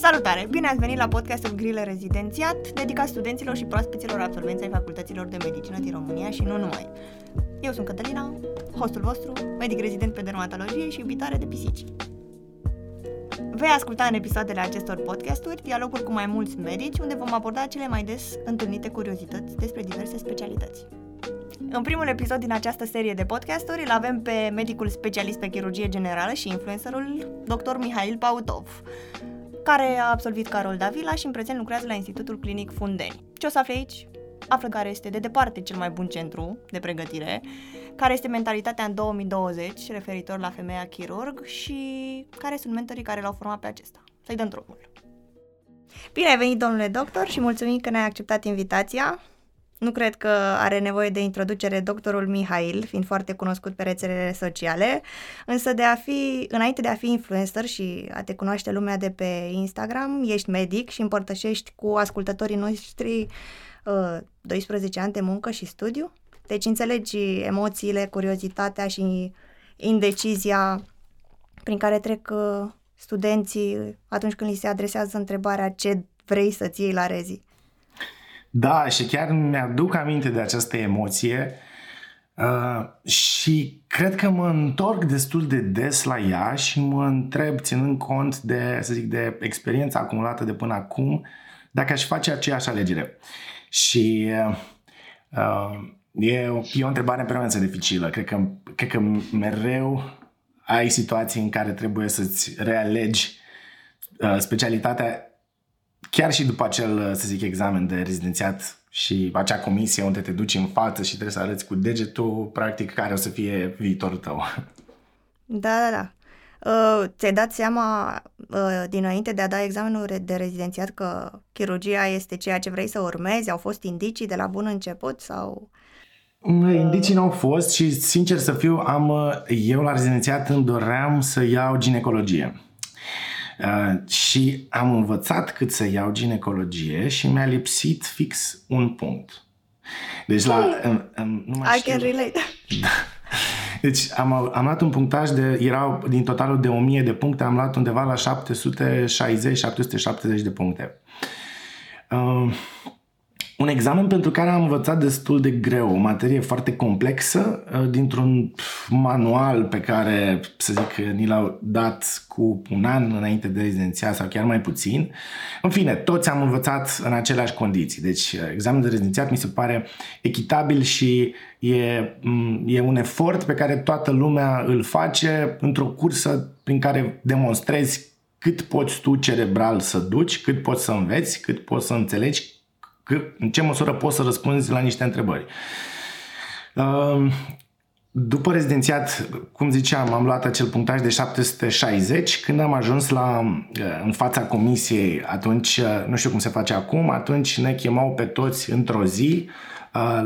Salutare! Bine ați venit la podcastul Grile Rezidențiat, dedicat studenților și proaspeților absolvenți ai facultăților de medicină din România și nu numai. Eu sunt Cătălina, hostul vostru, medic rezident pe dermatologie și iubitoare de pisici. Vei asculta în episoadele acestor podcasturi dialoguri cu mai mulți medici, unde vom aborda cele mai des întâlnite curiozități despre diverse specialități. În primul episod din această serie de podcasturi îl avem pe medicul specialist pe chirurgie generală și influencerul dr. Mihail Pautov, care a absolvit Carol Davila și în prezent lucrează la Institutul Clinic Fundeni. Ce o să afli aici? Află care este de departe cel mai bun centru de pregătire, care este mentalitatea în 2020 referitor la femeia chirurg și care sunt mentorii care l-au format pe acesta. Să-i dăm drumul. Bine ai venit, domnule doctor, și mulțumim că ne-ai acceptat invitația. Nu cred că are nevoie de introducere doctorul Mihail, fiind foarte cunoscut pe rețelele sociale, însă de a fi, înainte de a fi influencer și a te cunoaște lumea de pe Instagram, ești medic și împărtășești cu ascultătorii noștri uh, 12 ani de muncă și studiu. Deci înțelegi emoțiile, curiozitatea și indecizia prin care trec uh, studenții atunci când li se adresează întrebarea ce vrei să-ți iei la rezi. Da, și chiar mi-aduc aminte de această emoție uh, și cred că mă întorc destul de des la ea și mă întreb, ținând cont de, să zic, de experiența acumulată de până acum, dacă aș face aceeași alegere. Și uh, uh, e, o, e o întrebare în permanență dificilă. Cred că, cred că mereu ai situații în care trebuie să-ți realegi uh, specialitatea chiar și după acel, să zic, examen de rezidențiat și acea comisie unde te duci în față și trebuie să arăți cu degetul, practic, care o să fie viitorul tău. Da, da, da. Uh, ți-ai dat seama uh, dinainte de a da examenul de rezidențiat că chirurgia este ceea ce vrei să urmezi? Au fost indicii de la bun început sau... Indicii nu au fost și, sincer să fiu, am, eu la rezidențiat îmi doream să iau ginecologie. Uh, și am învățat cât să iau ginecologie și mi-a lipsit fix un punct. Deci la... În, în, nu mai I știu. can relate. Da. Deci am, am luat un punctaj de, erau din totalul de 1000 de puncte, am luat undeva la 760-770 de puncte. Uh, un examen pentru care am învățat destul de greu, o materie foarte complexă, uh, dintr-un manual pe care, să zic, ni l-au dat cu un an înainte de rezidenția sau chiar mai puțin. În fine, toți am învățat în aceleași condiții. Deci, uh, examenul de rezidențiat mi se pare echitabil și e, mm, e un efort pe care toată lumea îl face într-o cursă prin care demonstrezi cât poți tu cerebral să duci, cât poți să înveți, cât poți să înțelegi, în ce măsură poți să răspunzi la niște întrebări. După rezidențiat, cum ziceam, am luat acel punctaj de 760. Când am ajuns la, în fața comisiei, atunci, nu știu cum se face acum, atunci ne chemau pe toți într-o zi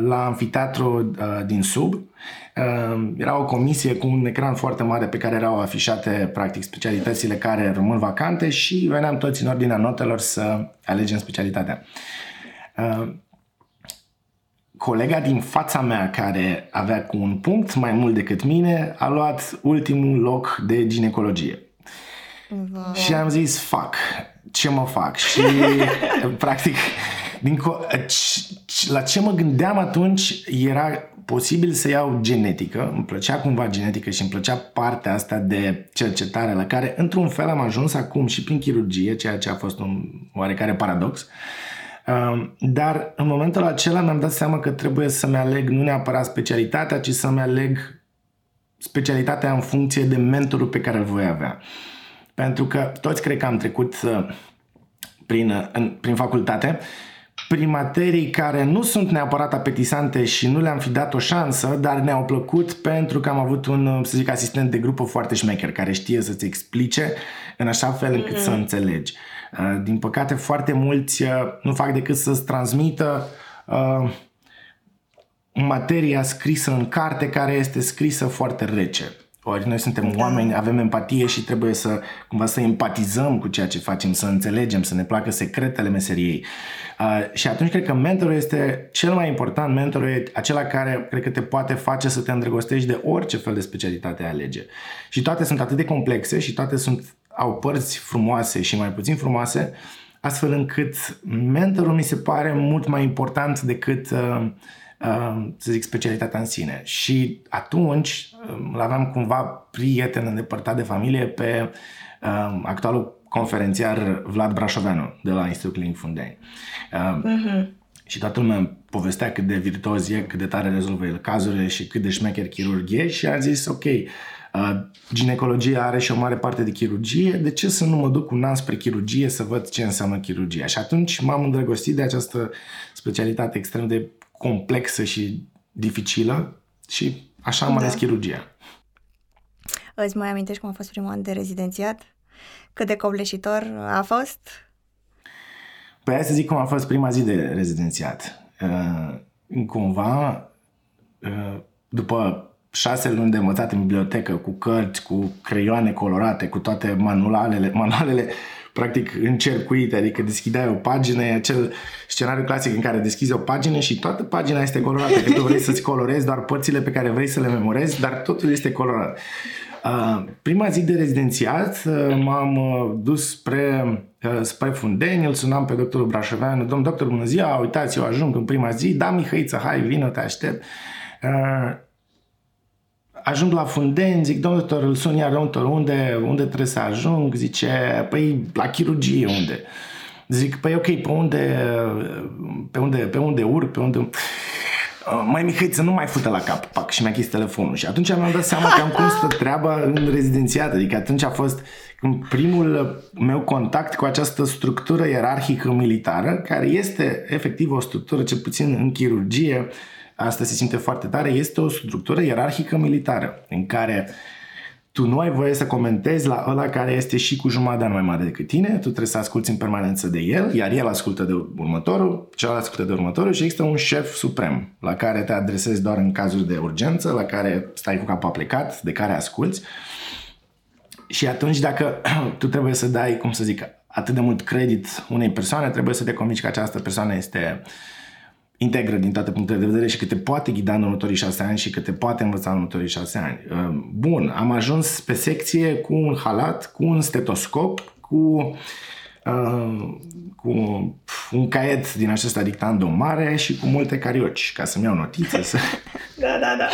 la amfiteatru din sub. Era o comisie cu un ecran foarte mare pe care erau afișate practic specialitățile care rămân vacante și veneam toți în ordinea notelor să alegem specialitatea. Uh, colega din fața mea care avea cu un punct mai mult decât mine a luat ultimul loc de ginecologie. Wow. Și am zis, fac, ce mă fac? Și practic, din co- la ce mă gândeam atunci era posibil să iau genetică, îmi plăcea cumva genetică și îmi plăcea partea asta de cercetare la care într-un fel am ajuns acum și prin chirurgie, ceea ce a fost un oarecare paradox. Uh, dar în momentul acela mi-am dat seama că trebuie să-mi aleg nu neapărat specialitatea, ci să-mi aleg specialitatea în funcție de mentorul pe care îl voi avea. Pentru că toți cred că am trecut uh, prin, uh, în, prin facultate prin materii care nu sunt neapărat apetisante și nu le-am fi dat o șansă, dar ne-au plăcut pentru că am avut un, uh, să zic, asistent de grupă foarte șmecher care știe să-ți explice în așa fel încât mm-hmm. să înțelegi. Uh, din păcate, foarte mulți uh, nu fac decât să-ți transmită uh, materia scrisă în carte care este scrisă foarte rece. Ori noi suntem da. oameni, avem empatie și trebuie să cumva să empatizăm cu ceea ce facem, să înțelegem, să ne placă secretele meseriei. Uh, și atunci cred că mentorul este cel mai important, mentorul e acela care cred că te poate face să te îndrăgostești de orice fel de specialitate alege. Și toate sunt atât de complexe și toate sunt au părți frumoase și mai puțin frumoase, astfel încât mentorul mi se pare mult mai important decât, uh, uh, să zic, specialitatea în sine. Și atunci uh, îl aveam cumva prieten îndepărtat de familie pe uh, actualul conferențiar Vlad Brașoveanu de la Institutul Clinic Fundeni. Uh, uh-huh. Și toată lumea povestea cât de virtuoz e, cât de tare rezolvă el cazurile și cât de șmecher chirurg e și a zis, ok, uh, ginecologia are și o mare parte de chirurgie, de ce să nu mă duc un an spre chirurgie să văd ce înseamnă chirurgia? Și atunci m-am îndrăgostit de această specialitate extrem de complexă și dificilă și așa am da. ales chirurgia. Îți mai amintești cum a fost primul an de rezidențiat? Cât de covleșitor a fost? Păi hai să zic cum a fost prima zi de rezidențiat. Uh, cumva, uh, după șase luni de învățat în bibliotecă, cu cărți, cu creioane colorate, cu toate manualele, manualele practic încercuite, adică deschideai o pagină, e acel scenariu clasic în care deschizi o pagină și toată pagina este colorată, că tu vrei să-ți colorezi doar părțile pe care vrei să le memorezi, dar totul este colorat. Uh, prima zi de rezidențiat uh, m-am uh, dus spre, uh, spre Fundeni, îl sunam pe doctorul Brașoveanu, domn doctor, bună ziua, uitați, eu ajung în prima zi, da, Mihăiță, hai, vină, te aștept. Uh, ajung la Fundenți, zic, domnul doctor, îl sun iar doctor, unde, unde trebuie să ajung? Zice, păi, la chirurgie, unde? Zic, păi ok, pe unde, pe unde, pe unde urc, pe unde... Uh, mai Mihai, să nu mai fută la cap, pac, și mi-a chis telefonul. Și atunci mi-am dat seama că am cum stă treaba în rezidențiat. Adică atunci a fost primul meu contact cu această structură ierarhică militară, care este efectiv o structură, ce puțin în chirurgie, asta se simte foarte tare, este o structură ierarhică militară, în care tu nu ai voie să comentezi la ăla care este și cu jumătate de an mai mare decât tine, tu trebuie să asculti în permanență de el, iar el ascultă de următorul, celălalt ascultă de următorul și există un șef suprem la care te adresezi doar în cazuri de urgență, la care stai cu capul plecat, de care asculți. Și atunci dacă tu trebuie să dai, cum să zic, atât de mult credit unei persoane, trebuie să te convingi că această persoană este uh, integră din toate punctele de vedere și că te poate ghida în următorii șase ani și că te poate învăța în următorii șase ani. Uh, bun, am ajuns pe secție cu un halat, cu un stetoscop, cu, uh, cu un caiet din acesta dictando mare și cu multe carioci ca să-mi iau notițe. Să... da, da, da.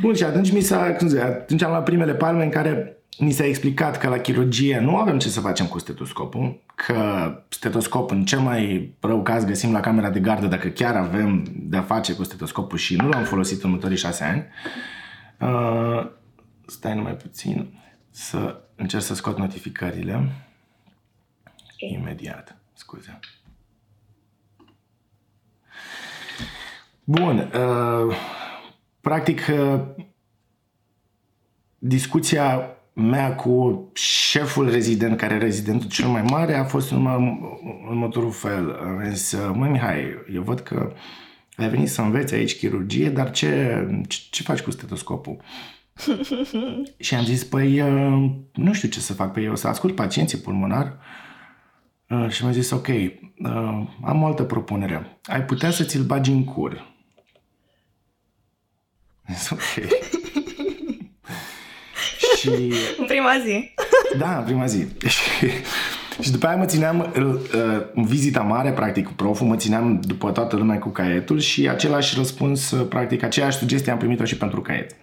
Bun, și atunci mi s-a, cum zic, atunci am luat primele palme în care ni s-a explicat că la chirurgie nu avem ce să facem cu stetoscopul, că stetoscop în cel mai rău caz găsim la camera de gardă dacă chiar avem de-a face cu stetoscopul și nu l-am folosit în următorii șase ani. Uh, stai numai puțin să încerc să scot notificările. Imediat, scuze. Bun, uh, practic uh, discuția mea cu șeful rezident, care e rezidentul cel mai mare, a fost în următorul fel. Am zis, măi Mihai, eu văd că ai venit să înveți aici chirurgie, dar ce, ce, ce faci cu stetoscopul? și am zis, păi, uh, nu știu ce să fac, păi eu o să ascult pacienții pulmonar uh, și mi-a zis, ok, uh, am o altă propunere. Ai putea să ți-l bagi în cur. Zis, ok. Și... în prima zi. Da, în prima zi. Și, și după aia mă țineam în vizita mare, practic, cu proful, mă țineam după toată lumea cu caietul și același răspuns, practic, aceeași sugestie am primit-o și pentru caiet.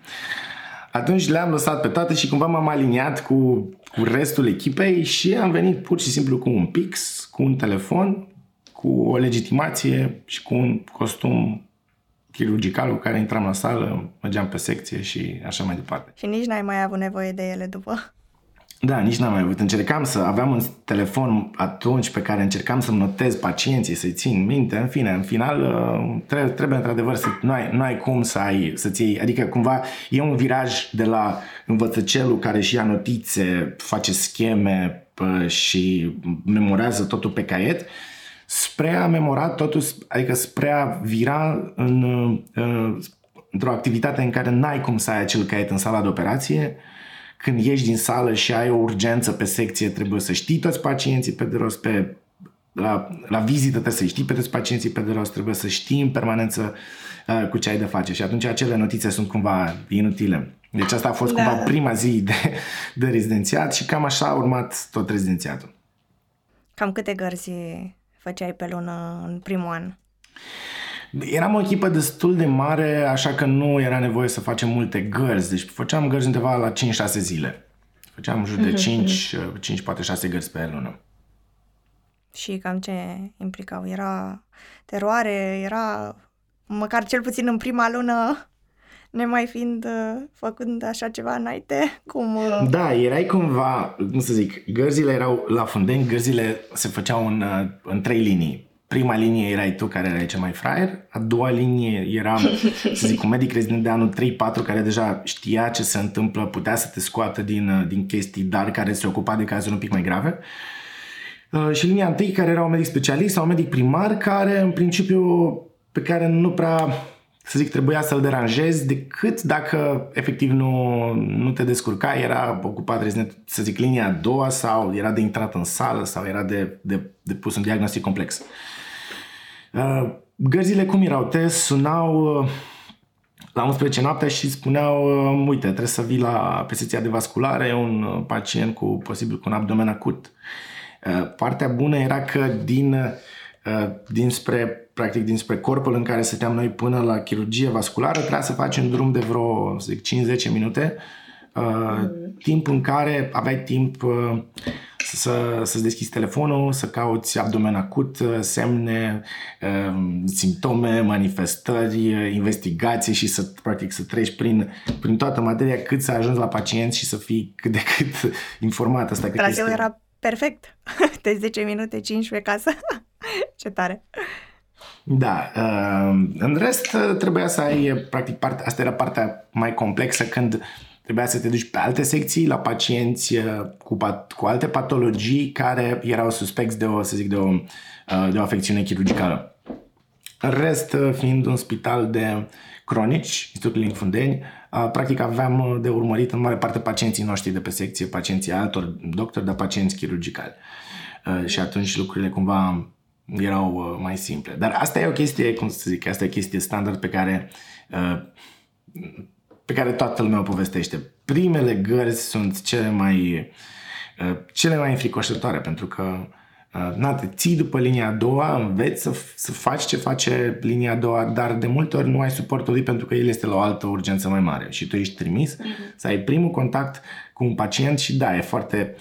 Atunci le-am lăsat pe toate și cumva m-am aliniat cu, cu restul echipei și am venit pur și simplu cu un pix, cu un telefon, cu o legitimație și cu un costum chirurgical cu care intram la sală, mergeam pe secție și așa mai departe. Și nici n-ai mai avut nevoie de ele după? Da, nici n-am mai avut. Încercam să aveam un telefon atunci pe care încercam să-mi notez pacienții, să-i țin minte. În fine, în final uh, trebuie, trebuie într-adevăr să nu ai, nu ai cum să ai, să-ți iei, adică cumva e un viraj de la învățăcelul care și ia notițe, face scheme și memorează totul pe caiet spre a memora totul, adică spre a vira în, uh, într-o activitate în care n-ai cum să ai acel caiet în sala de operație, când ieși din sală și ai o urgență pe secție, trebuie să știi toți pacienții pe de rost, pe la, la vizită trebuie să știi pe toți pacienții pe de rost, trebuie să știi în permanență uh, cu ce ai de face și atunci acele notițe sunt cumva inutile. Deci asta a fost da. cumva prima zi de, de rezidențiat și cam așa a urmat tot rezidențiatul. Cam câte gărzi făceai pe lună în primul an? Eram o echipă destul de mare, așa că nu era nevoie să facem multe gărzi. Deci făceam gărzi undeva la 5-6 zile. Făceam în jur de 5, mm-hmm. 5, poate 6 gărzi pe lună. Și cam ce implicau? Era teroare, era măcar cel puțin în prima lună nemai fiind uh, făcând așa ceva înainte? Cum, uh... Da, erai cumva, cum să zic, gărzile erau la Fundeni, gărzile se făceau în, uh, în trei linii. Prima linie erai tu care erai cel mai fraier, a doua linie era, să zic, un medic rezident de anul 3-4 care deja știa ce se întâmplă, putea să te scoată din, uh, din chestii, dar care se ocupa de cazuri un pic mai grave. Uh, și linia întâi care era un medic specialist sau un medic primar care în principiu pe care nu prea să zic, trebuia să-l deranjezi decât dacă efectiv nu, nu te descurca, era ocupat rezident, să zic, linia a doua sau era de intrat în sală sau era de, de, de pus un diagnostic complex. Uh, gărzile cum erau? Te sunau uh, la 11 noaptea și spuneau, uh, uite, trebuie să vii la pe secția de vasculare, un pacient cu posibil cu un abdomen acut. Partea bună era că din dinspre, practic, dinspre corpul în care stăteam noi până la chirurgie vasculară, trebuia să facem drum de vreo, să zic, 5-10 minute, uh, timp în care aveai timp uh, să, să-ți deschizi telefonul, să cauți abdomen acut, semne, simptome, manifestări, investigații și să, practic, să treci prin, prin toată materia cât să ajungi la pacient și să fii cât de cât informat. Asta Traseul era perfect. De 10 minute, 15 casă. Ce tare! Da, în rest trebuia să ai, practic, parte, asta era partea mai complexă când trebuia să te duci pe alte secții la pacienți uh, cu, pat, cu alte patologii care erau suspecți de o, să zic, de o, uh, de o afecțiune chirurgicală. În rest, uh, fiind un spital de cronici, Institutul Clinic Fundeni, practic aveam de urmărit în mare parte pacienții noștri de pe secție, pacienții altor doctori, dar pacienți chirurgicali. Și atunci lucrurile cumva erau mai simple. Dar asta e o chestie, cum să zic, asta e o chestie standard pe care pe care toată lumea o povestește. Primele gărzi sunt cele mai, uh, cele mai înfricoșătoare pentru că uh, na, te ții după linia a doua, înveți să, să faci ce face linia a doua, dar de multe ori nu ai suportul lui pentru că el este la o altă urgență mai mare și tu ești trimis uh-huh. să ai primul contact cu un pacient și da, e foarte,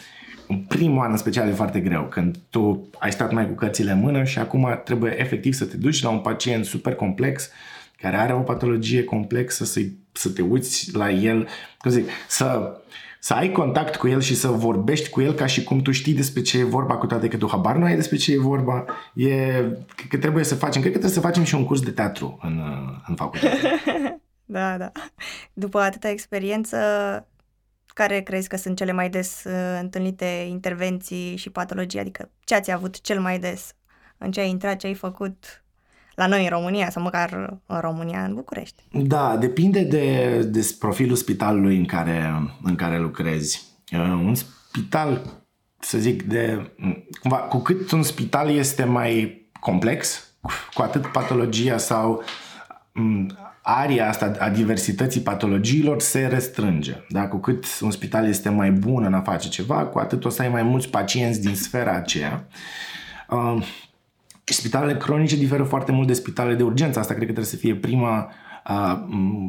în primul an în special e foarte greu, când tu ai stat mai cu cărțile în mână și acum trebuie efectiv să te duci la un pacient super complex care are o patologie complexă, să, să te uiți la el, cum zic, să, să ai contact cu el și să vorbești cu el ca și cum tu știi despre ce e vorba, cu toate că tu habar nu ai despre ce e vorba, e, că trebuie să facem, cred că trebuie să facem și un curs de teatru în, în facultate. da, da. După atâta experiență, care crezi că sunt cele mai des uh, întâlnite intervenții și patologii? Adică ce ați avut cel mai des? În ce ai intrat, ce ai făcut? la noi în România sau măcar în România, în București? Da, depinde de, de profilul spitalului în care, în care lucrezi. Uh, un spital, să zic, de, cumva, cu cât un spital este mai complex, cu atât patologia sau mm, aria asta a diversității patologiilor se restrânge. Da? Cu cât un spital este mai bun în a face ceva, cu atât o să ai mai mulți pacienți din sfera aceea. Uh, Spitalele cronice diferă foarte mult de spitalele de urgență. Asta cred că trebuie să fie prima, uh,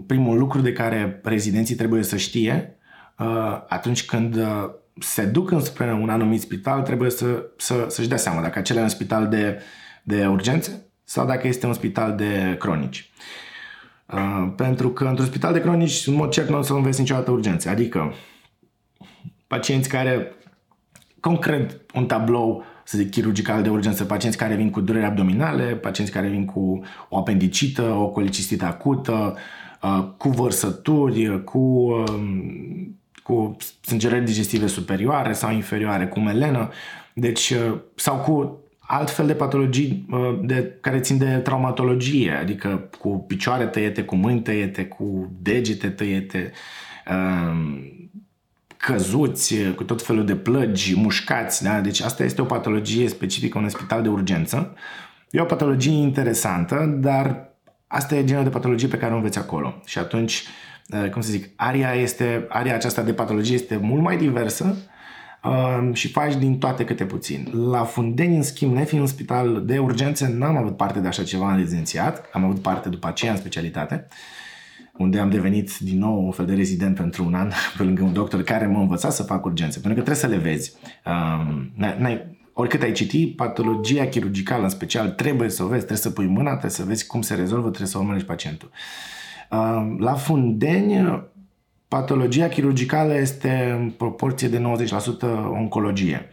primul lucru de care rezidenții trebuie să știe uh, atunci când uh, se duc înspre un anumit spital, trebuie să, să, să-și dea seama dacă acela e un spital de, de urgență sau dacă este un spital de cronici. Uh, pentru că într-un spital de cronici, în mod cert, nu o să înveți niciodată urgențe. Adică pacienți care, concret, un tablou să zic, chirurgical de urgență, pacienți care vin cu dureri abdominale, pacienți care vin cu o apendicită, o colicistită acută, uh, cu vărsături, cu, um, cu sângerări digestive superioare sau inferioare, cu melenă, deci, uh, sau cu altfel de patologii uh, de, care țin de traumatologie, adică cu picioare tăiete, cu mâini tăiete, cu degete tăiete, um, căzuți, cu tot felul de plăgi, mușcați. Da? Deci asta este o patologie specifică unui spital de urgență. E o patologie interesantă, dar asta e genul de patologie pe care o înveți acolo. Și atunci, uh, cum să zic, aria, este, aria aceasta de patologie este mult mai diversă uh, și faci din toate câte puțin. La Fundeni, în schimb, nefiind un spital de urgențe, n-am avut parte de așa ceva în rezidențiat, am avut parte după aceea în specialitate. Uh, unde am devenit din nou un fel de rezident pentru un an, pe lângă un doctor care m-a învățat să fac urgențe, pentru că trebuie să le vezi. Um, n-ai, oricât ai citi, patologia chirurgicală în special, trebuie să o vezi, trebuie să pui mâna, trebuie să vezi cum se rezolvă, trebuie să urmărești pacientul. Um, la Fundeni, patologia chirurgicală este în proporție de 90% oncologie.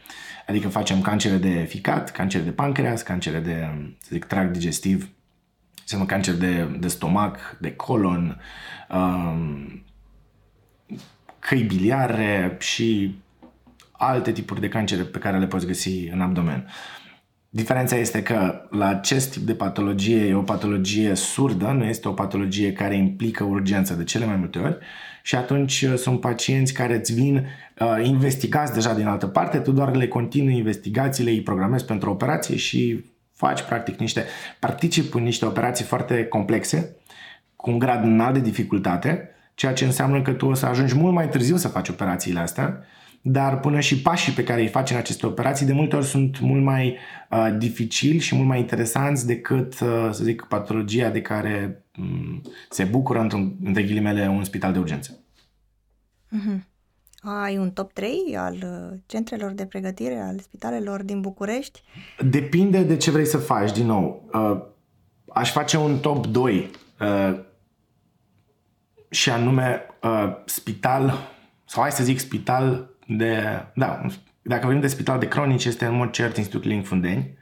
Adică facem cancere de ficat, cancere de pancreas, cancere de, să zic, tract digestiv, înseamnă cancer de, de stomac, de colon, um, căi biliare și alte tipuri de cancere pe care le poți găsi în abdomen. Diferența este că la acest tip de patologie e o patologie surdă, nu este o patologie care implică urgență de cele mai multe ori. Și atunci uh, sunt pacienți care îți vin uh, investigați deja din altă parte, tu doar le continui investigațiile, îi programezi pentru operație și faci practic niște, particip în niște operații foarte complexe, cu un grad înalt de dificultate, ceea ce înseamnă că tu o să ajungi mult mai târziu să faci operațiile astea, dar până și pașii pe care îi faci în aceste operații de multe ori sunt mult mai uh, dificili și mult mai interesanți decât, uh, să zic, patologia de care um, se bucură, într-un, între ghilimele, un spital de urgență. Mm-hmm. Ai un top 3 al uh, centrelor de pregătire, al spitalelor din București? Depinde de ce vrei să faci, din nou. Uh, aș face un top 2 uh, și anume spital, sau hai să zic spital de, da, dacă vorbim de spital de cronici, este în mod cert Institutul Link Fundeni.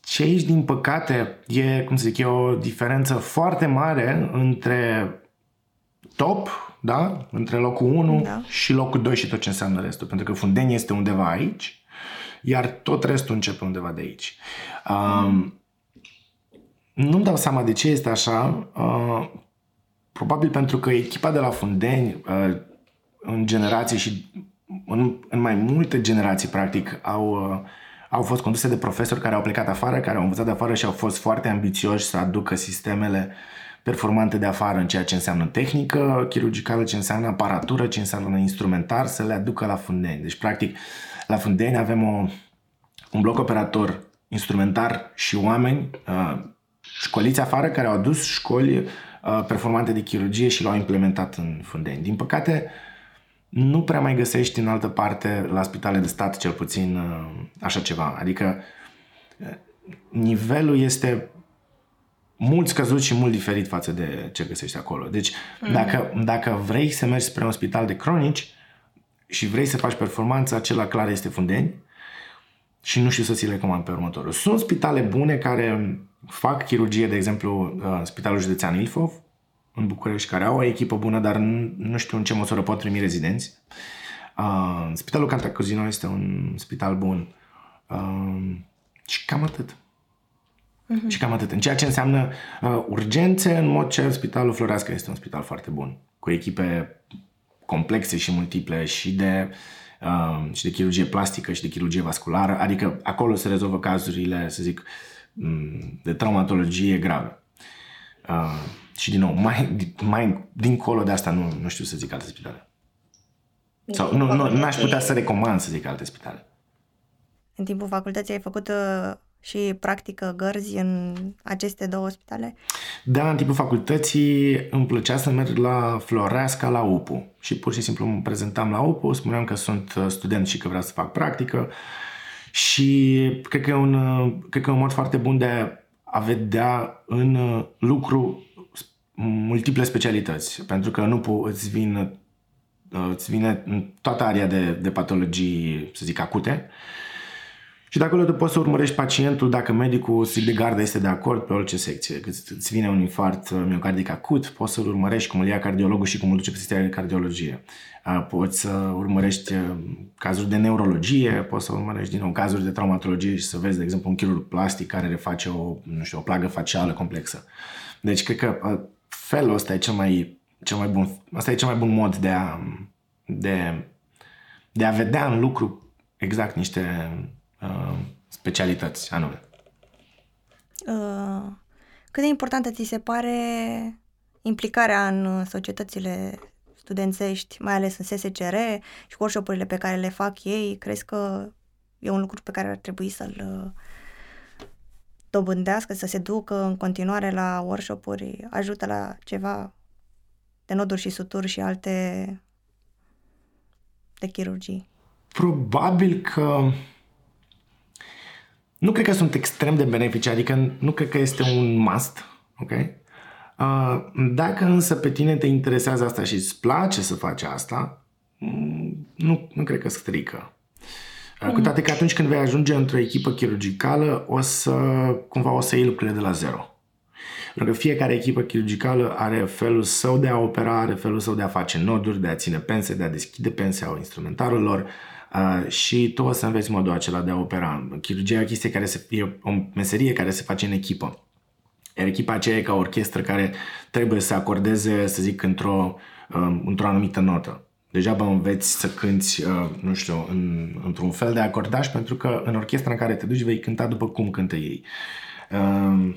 Ce aici, din păcate, e, cum să zic, e o diferență foarte mare între top da? Între locul 1 da. și locul 2 și tot ce înseamnă restul. Pentru că Fundeni este undeva aici, iar tot restul începe undeva de aici. Um, nu-mi dau seama de ce este așa. Uh, probabil pentru că echipa de la Fundeni, uh, în generații și în, în mai multe generații, practic, au, uh, au fost conduse de profesori care au plecat afară, care au învățat de afară și au fost foarte ambițioși să aducă sistemele uh, performante de afară în ceea ce înseamnă tehnică chirurgicală, ce înseamnă aparatură, ce înseamnă instrumentar, să le aducă la Fundeni. Deci, practic, la Fundeni avem o, un bloc operator instrumentar și oameni uh, școliți afară care au adus școli uh, performante de chirurgie și l-au implementat în Fundeni. Din păcate, nu prea mai găsești în altă parte, la spitale de stat cel puțin, uh, așa ceva. Adică uh, nivelul este mult scăzut și mult diferit față de ce găsești acolo. Deci, mm-hmm. dacă, dacă vrei să mergi spre un spital de cronici și vrei să faci performanță, acela clar este Fundeni și nu știu să ți le recomand pe următorul. Sunt spitale bune care fac chirurgie, de exemplu, uh, Spitalul Județean Ilfov, în București, care au o echipă bună, dar nu, nu știu în ce măsură pot primi rezidenți. Uh, Spitalul Cantacuzino este un spital bun. Uh, și cam atât. Uh-huh. Și cam atât. În ceea ce înseamnă uh, urgențe, în mod cert, Spitalul Floreasca este un spital foarte bun, cu echipe complexe și multiple și de, uh, și de chirurgie plastică și de chirurgie vasculară, adică acolo se rezolvă cazurile, să zic, mm, de traumatologie grave. Uh, și din nou, mai, mai dincolo de asta nu, nu știu să zic alte spitale. Sau nu, nu, n-aș putea să recomand să zic alte spitale. În timpul facultății ai făcut uh, și practică gărzi în aceste două spitale? Da, în timpul facultății îmi plăcea să merg la Floreasca, la UPU. Și pur și simplu mă prezentam la UPU, spuneam că sunt uh, student și că vreau să fac practică. Și cred că e un, uh, cred că e un mod foarte bun de a vedea în uh, lucru multiple specialități. Pentru că nu po- îți vin îți vine toată area de, de patologii, să zic, acute și de acolo tu poți să urmărești pacientul dacă medicul strict de gardă este de acord pe orice secție. Când îți vine un infart miocardic acut, poți să-l urmărești cum îl ia cardiologul și cum îl duce pe sistemul de cardiologie. Poți să urmărești cazuri de neurologie, poți să urmărești din nou cazuri de traumatologie și să vezi, de exemplu, un chirurg plastic care reface o, nu știu, o plagă facială complexă. Deci, cred că felul ăsta e cel mai cel mai bun, asta e cel mai bun mod de a, de, de a vedea în lucru exact niște uh, specialități anume. Uh, cât de importantă ți se pare implicarea în societățile studențești, mai ales în SSCR și workshop-urile pe care le fac ei? Crezi că e un lucru pe care ar trebui să-l uh, dobândească, să se ducă în continuare la workshop-uri, ajută la ceva de noduri și suturi și alte de chirurgii? Probabil că nu cred că sunt extrem de benefice, adică nu cred că este un must, ok? Uh, dacă însă pe tine te interesează asta și îți place să faci asta, mm, nu, nu cred că strică. Mm. Cu toate că atunci când vei ajunge într-o echipă chirurgicală, o să, cumva o să iei lucrurile de la zero. Pentru că fiecare echipă chirurgicală are felul său de a opera, are felul său de a face noduri, de a ține pense, de a deschide pense au instrumentarul lor uh, și tu o să înveți modul acela de a opera. Chirurgia e o chestie care se, e o meserie care se face în echipă. Iar echipa aceea e ca o orchestră care trebuie să acordeze, să zic, într-o, uh, într-o anumită notă. Degeaba înveți să cânti, uh, nu știu, în, într-un fel de acordaj, pentru că în orchestra în care te duci vei cânta după cum cântă ei. Uh,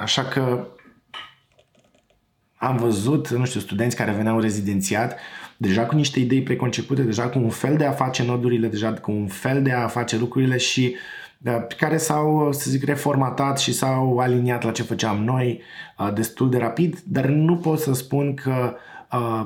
așa că am văzut, nu știu, studenți care veneau rezidențiat, deja cu niște idei preconcepute, deja cu un fel de a face nodurile, deja cu un fel de a face lucrurile și da, care s-au, să zic, reformatat și s-au aliniat la ce făceam noi uh, destul de rapid, dar nu pot să spun că uh,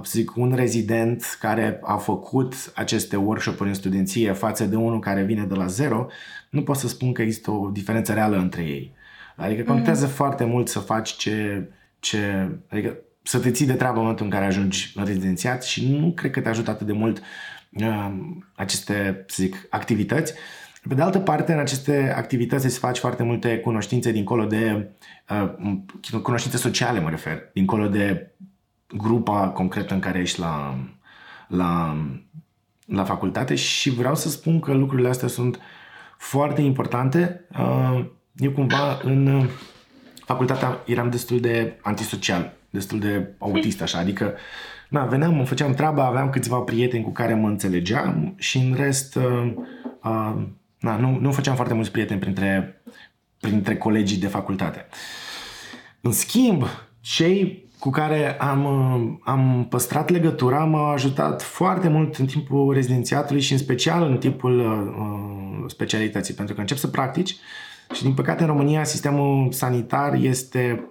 zic, un rezident care a făcut aceste workshop-uri în studenție față de unul care vine de la zero, nu pot să spun că există o diferență reală între ei. Adică contează mm. foarte mult să faci ce, ce adică să te ții de treabă în momentul în care ajungi în rezidențiat și nu cred că te ajută atât de mult uh, aceste, să zic, activități. Pe de altă parte, în aceste activități îți faci foarte multe cunoștințe dincolo de uh, cunoștințe sociale, mă refer, dincolo de grupa concretă în care ești la, la, la facultate și vreau să spun că lucrurile astea sunt foarte importante. Uh, eu cumva în facultatea eram destul de antisocial, destul de autist așa, adică na, veneam, îmi făceam treaba, aveam câțiva prieteni cu care mă înțelegeam și în rest uh, uh, na, nu, nu făceam foarte mulți prieteni printre, printre colegii de facultate. În schimb, cei cu care am, am păstrat legătura m-au ajutat foarte mult în timpul rezidențiatului și în special în timpul uh, specialității, pentru că încep să practici și din păcate în România sistemul sanitar este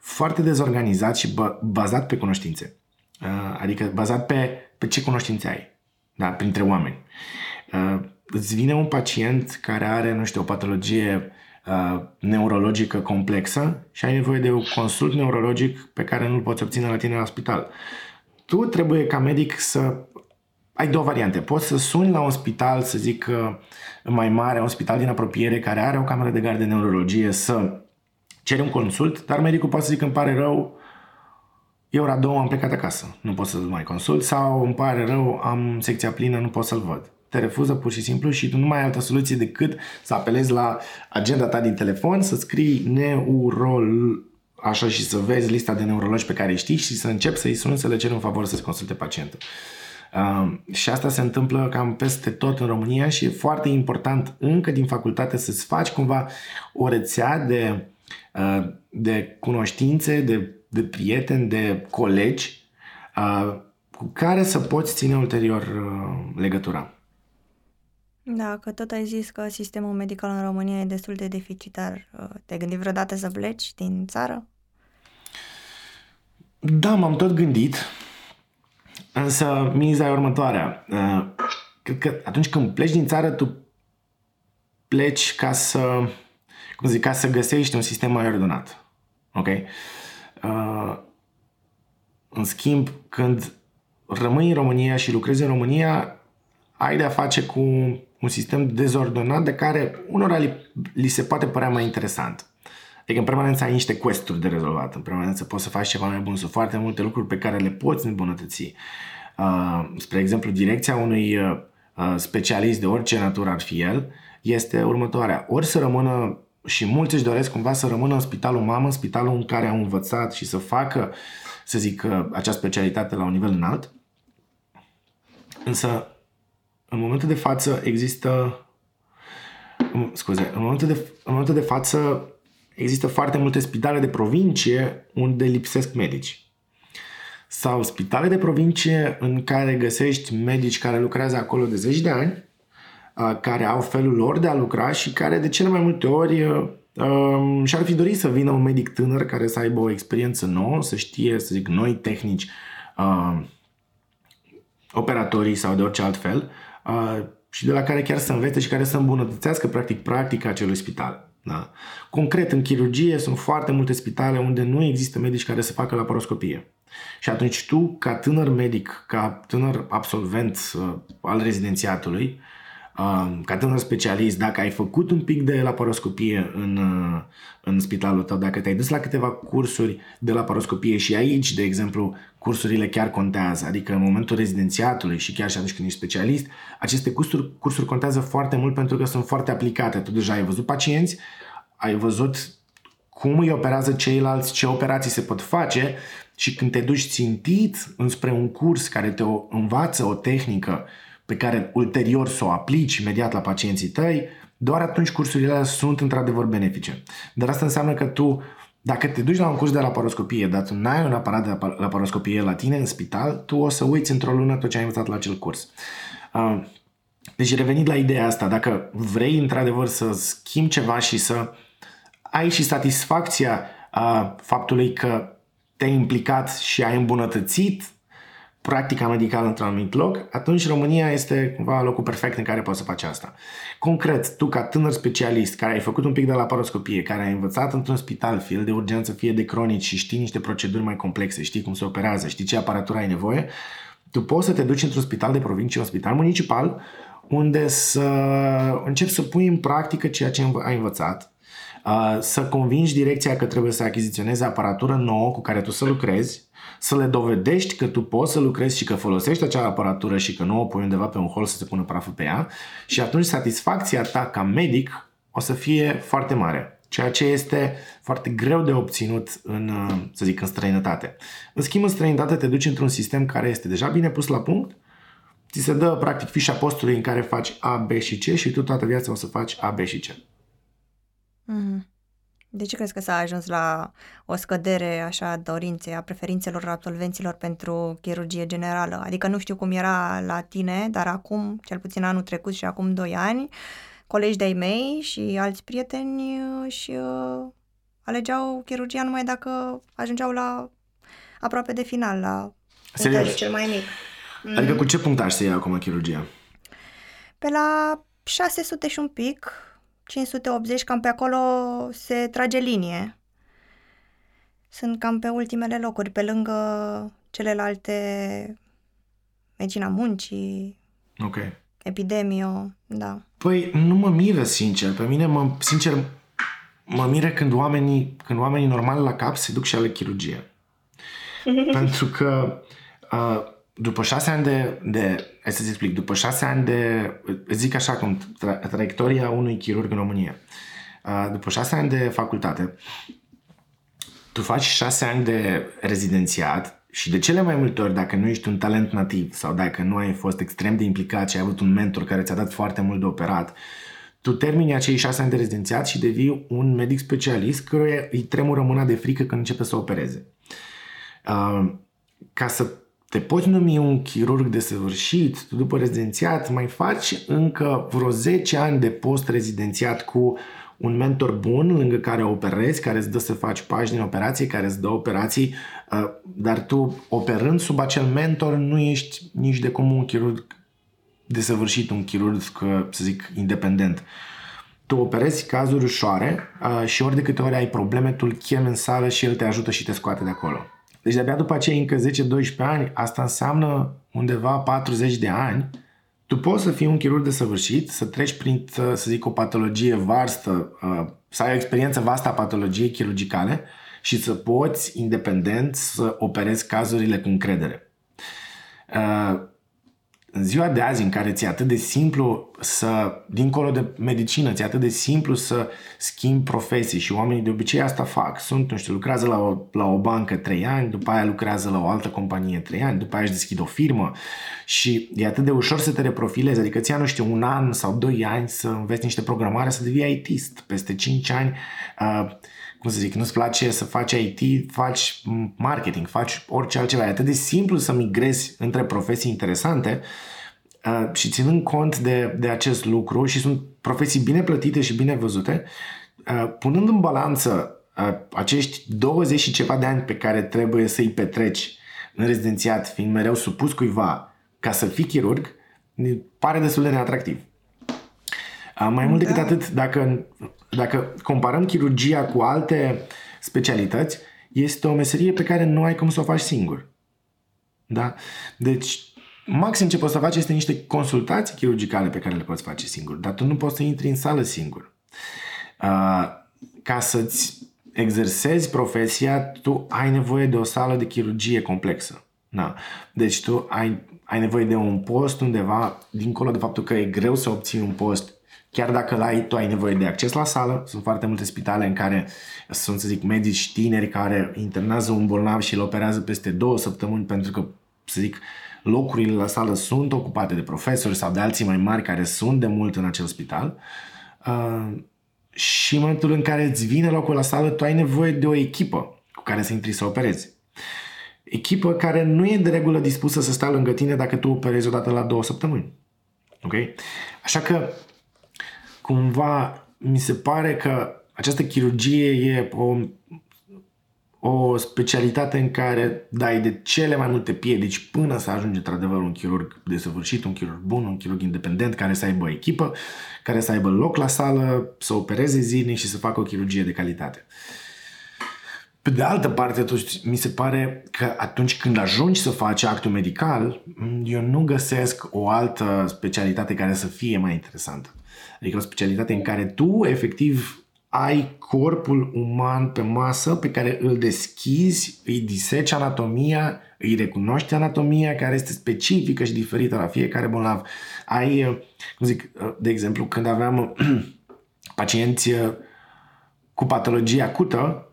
foarte dezorganizat și bazat pe cunoștințe. Uh, adică bazat pe, pe ce cunoștințe ai da? printre oameni. Uh, îți vine un pacient care are, nu știu, o patologie uh, neurologică complexă și ai nevoie de un consult neurologic pe care nu-l poți obține la tine la spital. Tu trebuie ca medic să ai două variante. Poți să suni la un spital, să zic uh, mai mare, un spital din apropiere care are o cameră de gard de neurologie să ceri un consult, dar medicul poate să zică îmi pare rău, e ora două, am plecat acasă, nu pot să mai consult sau îmi pare rău, am secția plină, nu pot să-l văd te refuză pur și simplu și tu nu mai ai altă soluție decât să apelezi la agenda ta din telefon, să scrii neurol așa și să vezi lista de neurologi pe care știi și să începi să-i suni să le ceri un favor să-ți consulte pacientul. Uh, și asta se întâmplă cam peste tot în România și e foarte important încă din facultate să-ți faci cumva o rețea de, uh, de cunoștințe, de, de prieteni, de colegi uh, cu care să poți ține ulterior uh, legătura. Da, că tot ai zis că sistemul medical în România e destul de deficitar. Uh, te-ai gândit vreodată să pleci din țară? Da, m-am tot gândit, însă miza e următoarea. Uh, cred că atunci când pleci din țară, tu pleci ca să, cum zic, ca să găsești un sistem mai ordonat. Ok? Uh, în schimb, când rămâi în România și lucrezi în România, ai de-a face cu un sistem dezordonat de care unora li, li se poate părea mai interesant. Adică în permanență ai niște quest de rezolvat, în permanență poți să faci ceva mai bun, sunt foarte multe lucruri pe care le poți îmbunătăți. Uh, spre exemplu, direcția unui uh, specialist de orice natură ar fi el este următoarea. Ori să rămână și mulți își doresc cumva să rămână în spitalul mamă, spitalul în care au învățat și să facă să zic, acea specialitate la un nivel înalt. Însă, în momentul de față există scuze, în momentul, de, în momentul de față există foarte multe spitale de provincie unde lipsesc medici. Sau spitale de provincie în care găsești medici care lucrează acolo de zeci de ani, care au felul lor de a lucra și care de cele mai multe ori um, și-ar fi dorit să vină un medic tânăr care să aibă o experiență nouă, să știe, să zic, noi tehnici, uh, operatorii sau de orice alt fel, uh, și de la care chiar să învețe și care să îmbunătățească practic practica acelui spital. Da? Concret, în chirurgie sunt foarte multe spitale unde nu există medici care să facă laparoscopie. Și atunci tu, ca tânăr medic, ca tânăr absolvent uh, al rezidențiatului, ca tânăr specialist, dacă ai făcut un pic de laparoscopie în, uh, în spitalul tău, dacă te-ai dus la câteva cursuri de laparoscopie și aici, de exemplu, cursurile chiar contează, adică în momentul rezidențiatului și chiar și atunci când ești specialist, aceste cursuri, cursuri contează foarte mult pentru că sunt foarte aplicate. Tu deja ai văzut pacienți, ai văzut cum îi operează ceilalți, ce operații se pot face și când te duci țintit înspre un curs care te învață o tehnică pe care ulterior să o aplici imediat la pacienții tăi, doar atunci cursurile alea sunt într-adevăr benefice. Dar asta înseamnă că tu, dacă te duci la un curs de laparoscopie, dar tu n-ai un aparat de laparoscopie la tine în spital, tu o să uiți într-o lună tot ce ai învățat la acel curs. Uh, deci revenind la ideea asta, dacă vrei într-adevăr să schimbi ceva și să ai și satisfacția a faptului că te-ai implicat și ai îmbunătățit practica medicală într-un anumit loc, atunci România este cumva locul perfect în care poți să faci asta. Concret, tu ca tânăr specialist care ai făcut un pic de laparoscopie, care ai învățat într-un spital, fie de urgență, fie de cronici și știi niște proceduri mai complexe, știi cum se operează, știi ce aparatură ai nevoie, tu poți să te duci într-un spital de provincie, un spital municipal, unde să începi să pui în practică ceea ce ai învățat, să convingi direcția că trebuie să achiziționezi aparatură nouă cu care tu să lucrezi, să le dovedești că tu poți să lucrezi și că folosești acea aparatură și că nu o pui undeva pe un hol să se pună praful pe ea și atunci satisfacția ta ca medic o să fie foarte mare ceea ce este foarte greu de obținut în, să zic, în străinătate. În schimb, în străinătate te duci într-un sistem care este deja bine pus la punct, ți se dă practic fișa postului în care faci A, B și C și tu toată viața o să faci A, B și C. Mm-hmm. De ce crezi că s-a ajuns la o scădere așa a dorinței, a preferințelor absolvenților pentru chirurgie generală? Adică nu știu cum era la tine, dar acum, cel puțin anul trecut și acum doi ani, colegi de-ai mei și alți prieteni și uh, alegeau chirurgia numai dacă ajungeau la aproape de final, la Serios? cel mai mic. Adică cu ce punctaj se ia acum chirurgia? Pe la 600 și un pic, 580, cam pe acolo se trage linie. Sunt cam pe ultimele locuri, pe lângă celelalte medicina muncii, ok, epidemio, da. Păi nu mă miră, sincer. Pe mine, mă, sincer, mă miră când oamenii, când oamenii normali la cap se duc și ale chirurgie. Pentru că uh, după șase ani de, de hai să-ți explic, după șase ani de, zic așa cum, tra- traiectoria unui chirurg în România, după șase ani de facultate, tu faci șase ani de rezidențiat și de cele mai multe ori, dacă nu ești un talent nativ sau dacă nu ai fost extrem de implicat și ai avut un mentor care ți-a dat foarte mult de operat, tu termini acei șase ani de rezidențiat și devii un medic specialist care îi tremură mâna de frică când începe să opereze. Uh, ca să te poți numi un chirurg de săvârșit, tu după rezidențiat mai faci încă vreo 10 ani de post-rezidențiat cu un mentor bun lângă care operezi, care îți dă să faci pași din operație, care îți dă operații, uh, dar tu operând sub acel mentor nu ești nici de cum un chirurg de săvârșit, un chirurg, să zic, independent. Tu operezi cazuri ușoare uh, și ori de câte ori ai probleme, tu îl chemi în sală și el te ajută și te scoate de acolo. Deci de-abia după aceea încă 10-12 ani, asta înseamnă undeva 40 de ani, tu poți să fii un chirurg de săvârșit, să treci prin, să zic, o patologie varstă, uh, să ai o experiență vastă a patologiei chirurgicale și să poți, independent, să operezi cazurile cu încredere. Uh, în ziua de azi în care ți-e atât de simplu să, dincolo de medicină, ți-e atât de simplu să schimbi profesii și oamenii de obicei asta fac. Sunt, nu știu, lucrează la o, la o bancă trei ani, după aia lucrează la o altă companie trei ani, după aia își deschid o firmă și e atât de ușor să te reprofilezi, adică ți-a, nu știu, un an sau doi ani să înveți niște programare, să devii ITist. Peste cinci ani uh, cum să zic, nu-ți place să faci IT, faci marketing, faci orice altceva. E atât de simplu să migrezi între profesii interesante uh, și ținând cont de, de acest lucru și sunt profesii bine plătite și bine văzute, uh, punând în balanță uh, acești 20 și ceva de ani pe care trebuie să-i petreci în rezidențiat, fiind mereu supus cuiva ca să fii chirurg, pare destul de neatractiv. Mai mult decât da. atât, dacă, dacă comparăm chirurgia cu alte specialități, este o meserie pe care nu ai cum să o faci singur. Da? Deci, maxim ce poți să faci este niște consultații chirurgicale pe care le poți face singur, dar tu nu poți să intri în sală singur. Uh, ca să-ți exersezi profesia, tu ai nevoie de o sală de chirurgie complexă. Da. Deci tu ai, ai nevoie de un post undeva, dincolo de faptul că e greu să obții un post Chiar dacă la ai, tu ai nevoie de acces la sală, sunt foarte multe spitale în care sunt, să zic, medici tineri care internează un bolnav și îl operează peste două săptămâni pentru că, să zic, locurile la sală sunt ocupate de profesori sau de alții mai mari care sunt de mult în acel spital. Uh, și în momentul în care îți vine locul la sală, tu ai nevoie de o echipă cu care să intri să operezi. Echipă care nu e de regulă dispusă să stea lângă tine dacă tu operezi odată la două săptămâni. Ok? Așa că cumva mi se pare că această chirurgie e o, o specialitate în care dai de cele mai multe piedici până să ajungi într-adevăr un chirurg desăvârșit, un chirurg bun, un chirurg independent care să aibă o echipă, care să aibă loc la sală, să opereze zilnic și să facă o chirurgie de calitate. Pe de altă parte, atunci, mi se pare că atunci când ajungi să faci actul medical, eu nu găsesc o altă specialitate care să fie mai interesantă. Adică o specialitate în care tu efectiv ai corpul uman pe masă pe care îl deschizi, îi diseci anatomia, îi recunoști anatomia care este specifică și diferită la fiecare bolnav. Ai, cum zic, de exemplu, când aveam pacienți cu patologie acută, uh,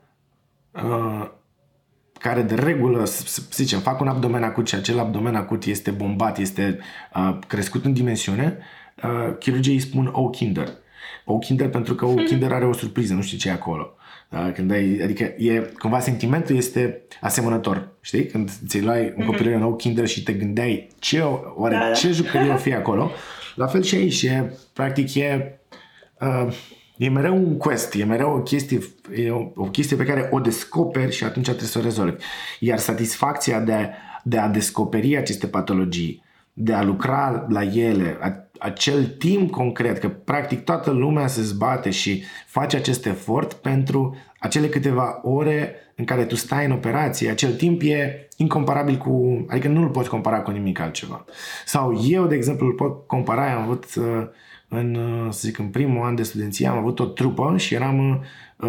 care de regulă, să zicem, fac un abdomen acut și acel abdomen acut este bombat, este uh, crescut în dimensiune, uh, chirurgii îi spun o kinder. O kinder pentru că o hmm. kinder are o surpriză, nu știi ce e acolo. Uh, când ai, adică e, cumva sentimentul este asemănător, știi? Când ți luai un copilărie mm-hmm. nou kinder și te gândeai ce, oare, da, da. ce jucărie o fi acolo, la fel și aici, e, practic e uh, E mereu un quest, e mereu o chestie, e o, o chestie pe care o descoperi și atunci trebuie să o rezolvi. Iar satisfacția de, de a descoperi aceste patologii, de a lucra la ele, a, acel timp concret, că practic toată lumea se zbate și face acest efort pentru acele câteva ore în care tu stai în operație, acel timp e incomparabil cu, adică nu îl poți compara cu nimic altceva. Sau eu, de exemplu, îl pot compara, am avut uh, în, uh, să zic, în primul an de studenție am avut o trupă și eram uh,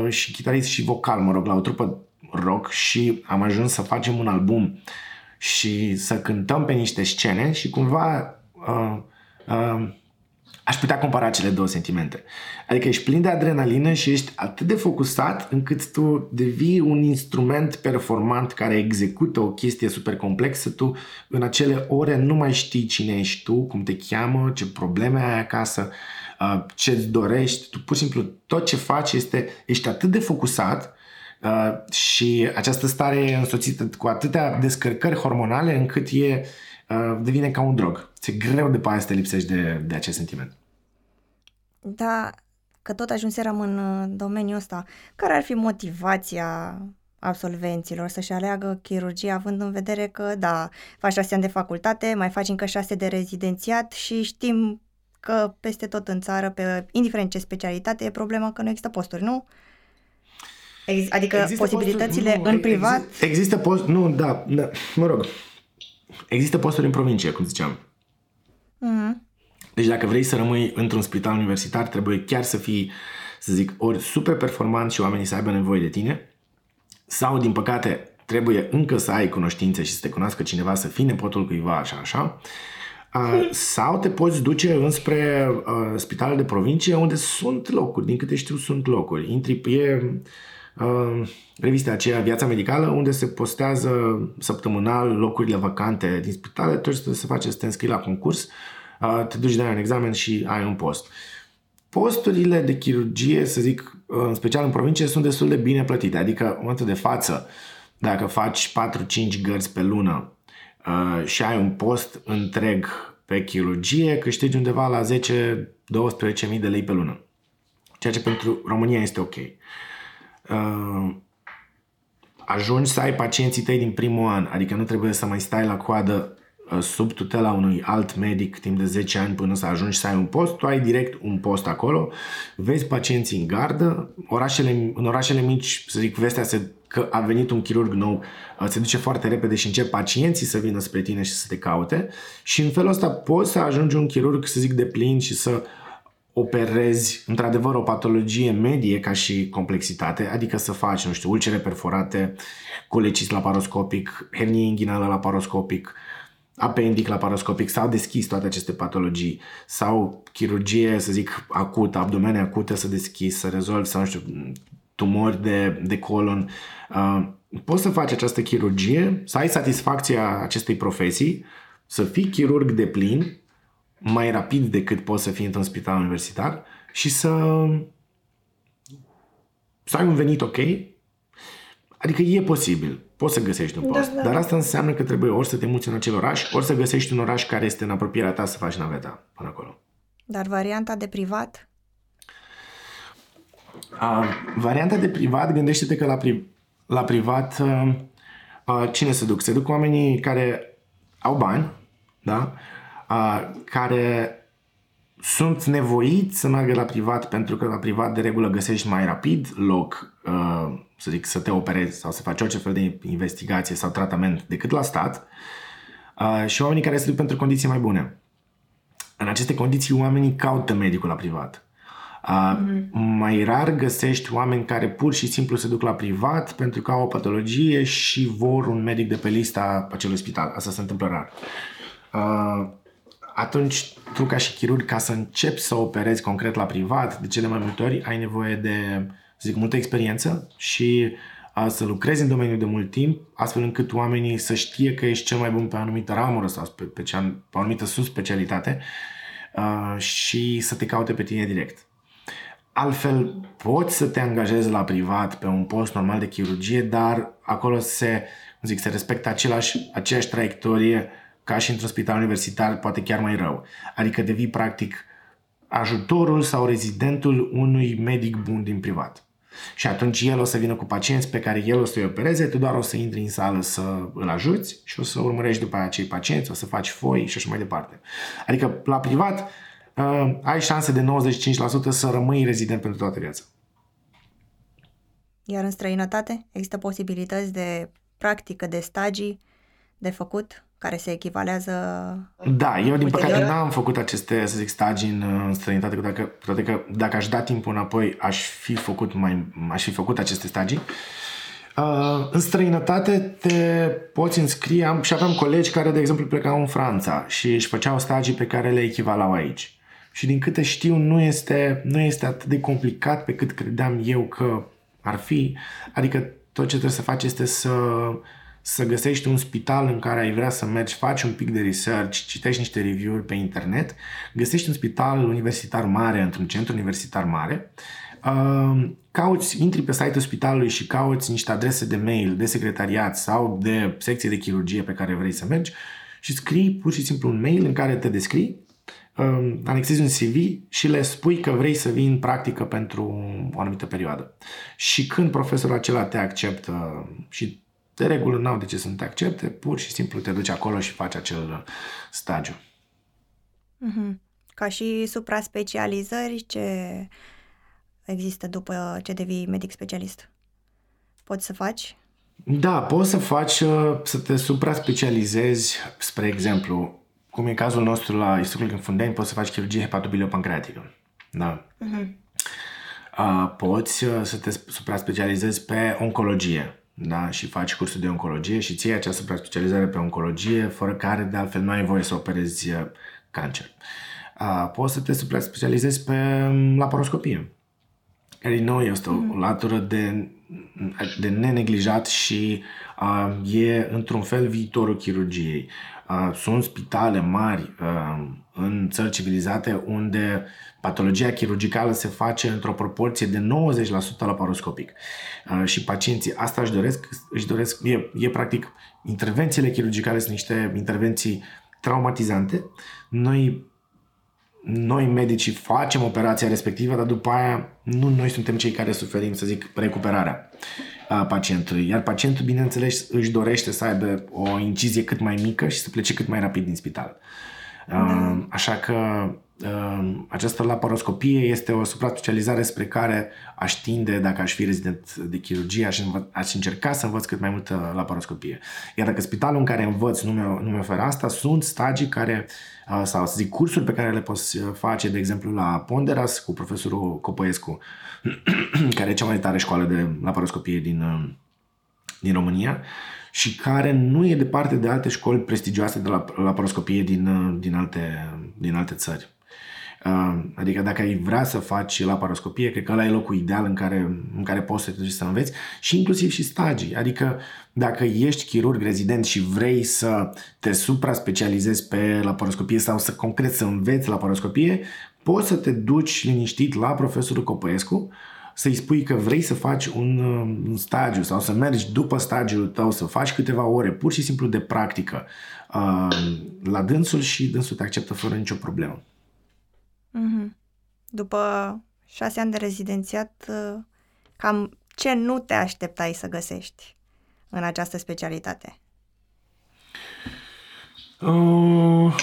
și chitarist și vocal, mă rog, la o trupă rock și am ajuns să facem un album și să cântăm pe niște scene și cumva uh, uh, aș putea compara cele două sentimente. Adică ești plin de adrenalină și ești atât de focusat încât tu devii un instrument performant care execută o chestie super complexă. Tu în acele ore nu mai știi cine ești tu, cum te cheamă, ce probleme ai acasă, uh, ce-ți dorești. Tu pur și simplu tot ce faci este, ești atât de focusat uh, și această stare e însoțită cu atâtea descărcări hormonale încât e, uh, devine ca un drog. Ți-e greu de pe aia să te lipsești de, de acest sentiment. Da, că tot ajunserăm în uh, domeniul ăsta. Care ar fi motivația absolvenților să-și aleagă chirurgia având în vedere că, da, faci șase ani de facultate, mai faci încă șase de rezidențiat și știm că peste tot în țară, pe, indiferent ce specialitate, e problema că nu există posturi, nu? Ex- adică există posibilitățile posturi, nu, în privat... Există, există posturi, nu, da, da, mă rog, există posturi în provincie, cum ziceam. Mm-hmm. Deci dacă vrei să rămâi într-un spital universitar, trebuie chiar să fii, să zic, ori super performant și oamenii să aibă nevoie de tine, sau, din păcate, trebuie încă să ai cunoștințe și să te cunoască cineva, să fii nepotul cuiva, așa, așa. Uh, sau te poți duce înspre uh, spitalele de provincie unde sunt locuri, din câte știu sunt locuri. Intri pe uh, revista aceea Viața Medicală unde se postează săptămânal locurile vacante din spitale, tot ce se face să te înscrii la concurs, uh, te duci de un examen și ai un post. Posturile de chirurgie, să zic, în special în provincie, sunt destul de bine plătite. Adică, în momentul de față, dacă faci 4-5 gărzi pe lună uh, și ai un post întreg pe chirurgie, câștigi undeva la 10-12 de lei pe lună. Ceea ce pentru România este ok. Uh, ajungi să ai pacienții tăi din primul an, adică nu trebuie să mai stai la coadă uh, sub tutela unui alt medic timp de 10 ani până să ajungi să ai un post, tu ai direct un post acolo, vezi pacienții în gardă, orașele, în orașele mici, să zic, vestea se că a venit un chirurg nou, uh, se duce foarte repede și încep pacienții să vină spre tine și să te caute. Și în felul ăsta poți să ajungi un chirurg, să zic, de plin și să operezi într-adevăr o patologie medie ca și complexitate, adică să faci, nu știu, ulcere perforate, colecis laparoscopic, hernie inghinală laparoscopic, apendic laparoscopic sau deschis toate aceste patologii sau chirurgie, să zic, acută, abdomene acute să deschis, să rezolvi sau, nu știu, tumori de, de colon. Uh, poți să faci această chirurgie, să ai satisfacția acestei profesii, să fii chirurg de plin, mai rapid decât poți să fii într-un spital universitar și să, să ai un venit ok. Adică e posibil, poți să găsești un post, da, da. dar asta înseamnă că trebuie ori să te muți în acel oraș, ori să găsești un oraș care este în apropierea ta să faci naveta până acolo. Dar varianta de privat? Uh, varianta de privat, gândește-te că la, pri- la privat uh, uh, cine se duc? Se duc oamenii care au bani, da? Uh, care sunt nevoiți să meargă la privat pentru că la privat de regulă găsești mai rapid loc, uh, să zic, să te operezi sau să faci orice fel de investigație sau tratament decât la stat uh, și oamenii care se duc pentru condiții mai bune. În aceste condiții oamenii caută medicul la privat. Mm-hmm. Mai rar găsești oameni care pur și simplu se duc la privat pentru că au o patologie și vor un medic de pe lista acelui spital. Asta se întâmplă rar. Atunci, tu ca și chirurg, ca să începi să operezi concret la privat, de cele mai multe ori ai nevoie de, să zic, multă experiență și să lucrezi în domeniul de mult timp, astfel încât oamenii să știe că ești cel mai bun pe o anumită ramură sau pe, pe, cea, pe o anumită subspecialitate uh, și să te caute pe tine direct. Altfel, poți să te angajezi la privat pe un post normal de chirurgie, dar acolo se, zic, se respectă același, aceeași traiectorie ca și într-un spital universitar, poate chiar mai rău. Adică devii practic ajutorul sau rezidentul unui medic bun din privat. Și atunci el o să vină cu pacienți pe care el o să-i opereze, tu doar o să intri în sală să îl ajuți și o să urmărești după acei pacienți, o să faci foi și așa mai departe. Adică la privat uh, ai șanse de 95% să rămâi rezident pentru toată viața. Iar în străinătate există posibilități de practică, de stagii de făcut care se echivalează Da, eu din ulterior. păcate n-am făcut aceste, să zic, stagii în, în străinătate, că dacă, toate că dacă aș da timpul înapoi, aș fi făcut, mai, aș fi făcut aceste stagii. Uh, în străinătate te poți înscrie, am, și aveam colegi care, de exemplu, plecau în Franța și își făceau stagii pe care le echivalau aici și din câte știu nu este, nu este atât de complicat pe cât credeam eu că ar fi. Adică tot ce trebuie să faci este să, să găsești un spital în care ai vrea să mergi, faci un pic de research, citești niște review-uri pe internet, găsești un spital universitar mare într-un centru universitar mare, uh, cauți, intri pe site-ul spitalului și cauți niște adrese de mail, de secretariat sau de secție de chirurgie pe care vrei să mergi și scrii pur și simplu un mail în care te descrii Um, anexezi un CV și le spui că vrei să vii în practică pentru o anumită perioadă. Și când profesorul acela te acceptă și de regulă n-au de ce să nu te accepte, pur și simplu te duci acolo și faci acel stagiu. Mm-hmm. Ca și supra-specializări ce există după ce devii medic specialist? Poți să faci? Da, poți să faci, uh, să te supra-specializezi, spre exemplu, cum e cazul nostru la Institutul Fundeni, poți să faci chirurgie hepatobiliopancreatică. Da. Uh-huh. Uh, poți uh, să te supra-specializezi pe oncologie. da? și faci cursul de oncologie și ții această specializare pe oncologie, fără care de altfel nu ai voie să operezi uh, cancer. Uh, poți să te specializezi pe um, laparoscopie, care din nou este o mm. latură de, de neneglijat și uh, e într-un fel viitorul chirurgiei. Uh, sunt spitale mari uh, în țări civilizate unde patologia chirurgicală se face într-o proporție de 90% laparoscopic. Uh, și pacienții asta își doresc, își doresc e, e practic, intervențiile chirurgicale sunt niște intervenții traumatizante. Noi noi medicii facem operația respectivă, dar după aia nu noi suntem cei care suferim, să zic, recuperarea pacientului. Iar pacientul, bineînțeles, își dorește să aibă o incizie cât mai mică și să plece cât mai rapid din spital. Da. Așa că această laparoscopie este o supra-specializare spre care aș tinde dacă aș fi rezident de chirurgie, aș, învă- aș încerca să învăț cât mai multă laparoscopie. Iar dacă spitalul în care învăț nu mi, nu mi oferă asta, sunt stagii care, sau să zic cursuri pe care le poți face, de exemplu la Ponderas cu profesorul Copăescu, care e cea mai tare școală de laparoscopie din, din România și care nu e departe de alte școli prestigioase de la laparoscopie din, din, alte, din alte țări. Adică dacă ai vrea să faci laparoscopie, cred că ăla e locul ideal în care, în care poți să te duci să înveți și inclusiv și stagii. Adică dacă ești chirurg rezident și vrei să te supra-specializezi pe laparoscopie sau să concret să înveți laparoscopie, poți să te duci liniștit la profesorul Copăescu să-i spui că vrei să faci un, un stagiu sau să mergi după stagiul tău, să faci câteva ore pur și simplu de practică uh, la dânsul și dânsul te acceptă fără nicio problemă. Mm-hmm. După șase ani de rezidențiat, uh, cam ce nu te așteptai să găsești în această specialitate? Uh...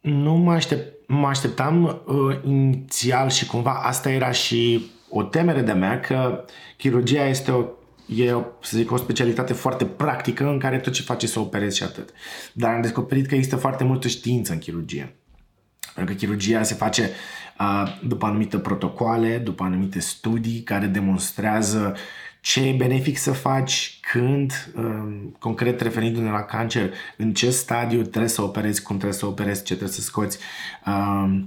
Nu mă, aștept, mă așteptam uh, inițial și cumva asta era și o temere de mea că chirurgia este o e, să zic, o specialitate foarte practică în care tot ce faci să operezi și atât. Dar am descoperit că există foarte multă știință în chirurgie. Pentru că chirurgia se face uh, după anumite protocoale, după anumite studii care demonstrează ce e benefic să faci, când, uh, concret referindu-ne la cancer, în ce stadiu trebuie să operezi, cum trebuie să operezi, ce trebuie să scoți. Uh,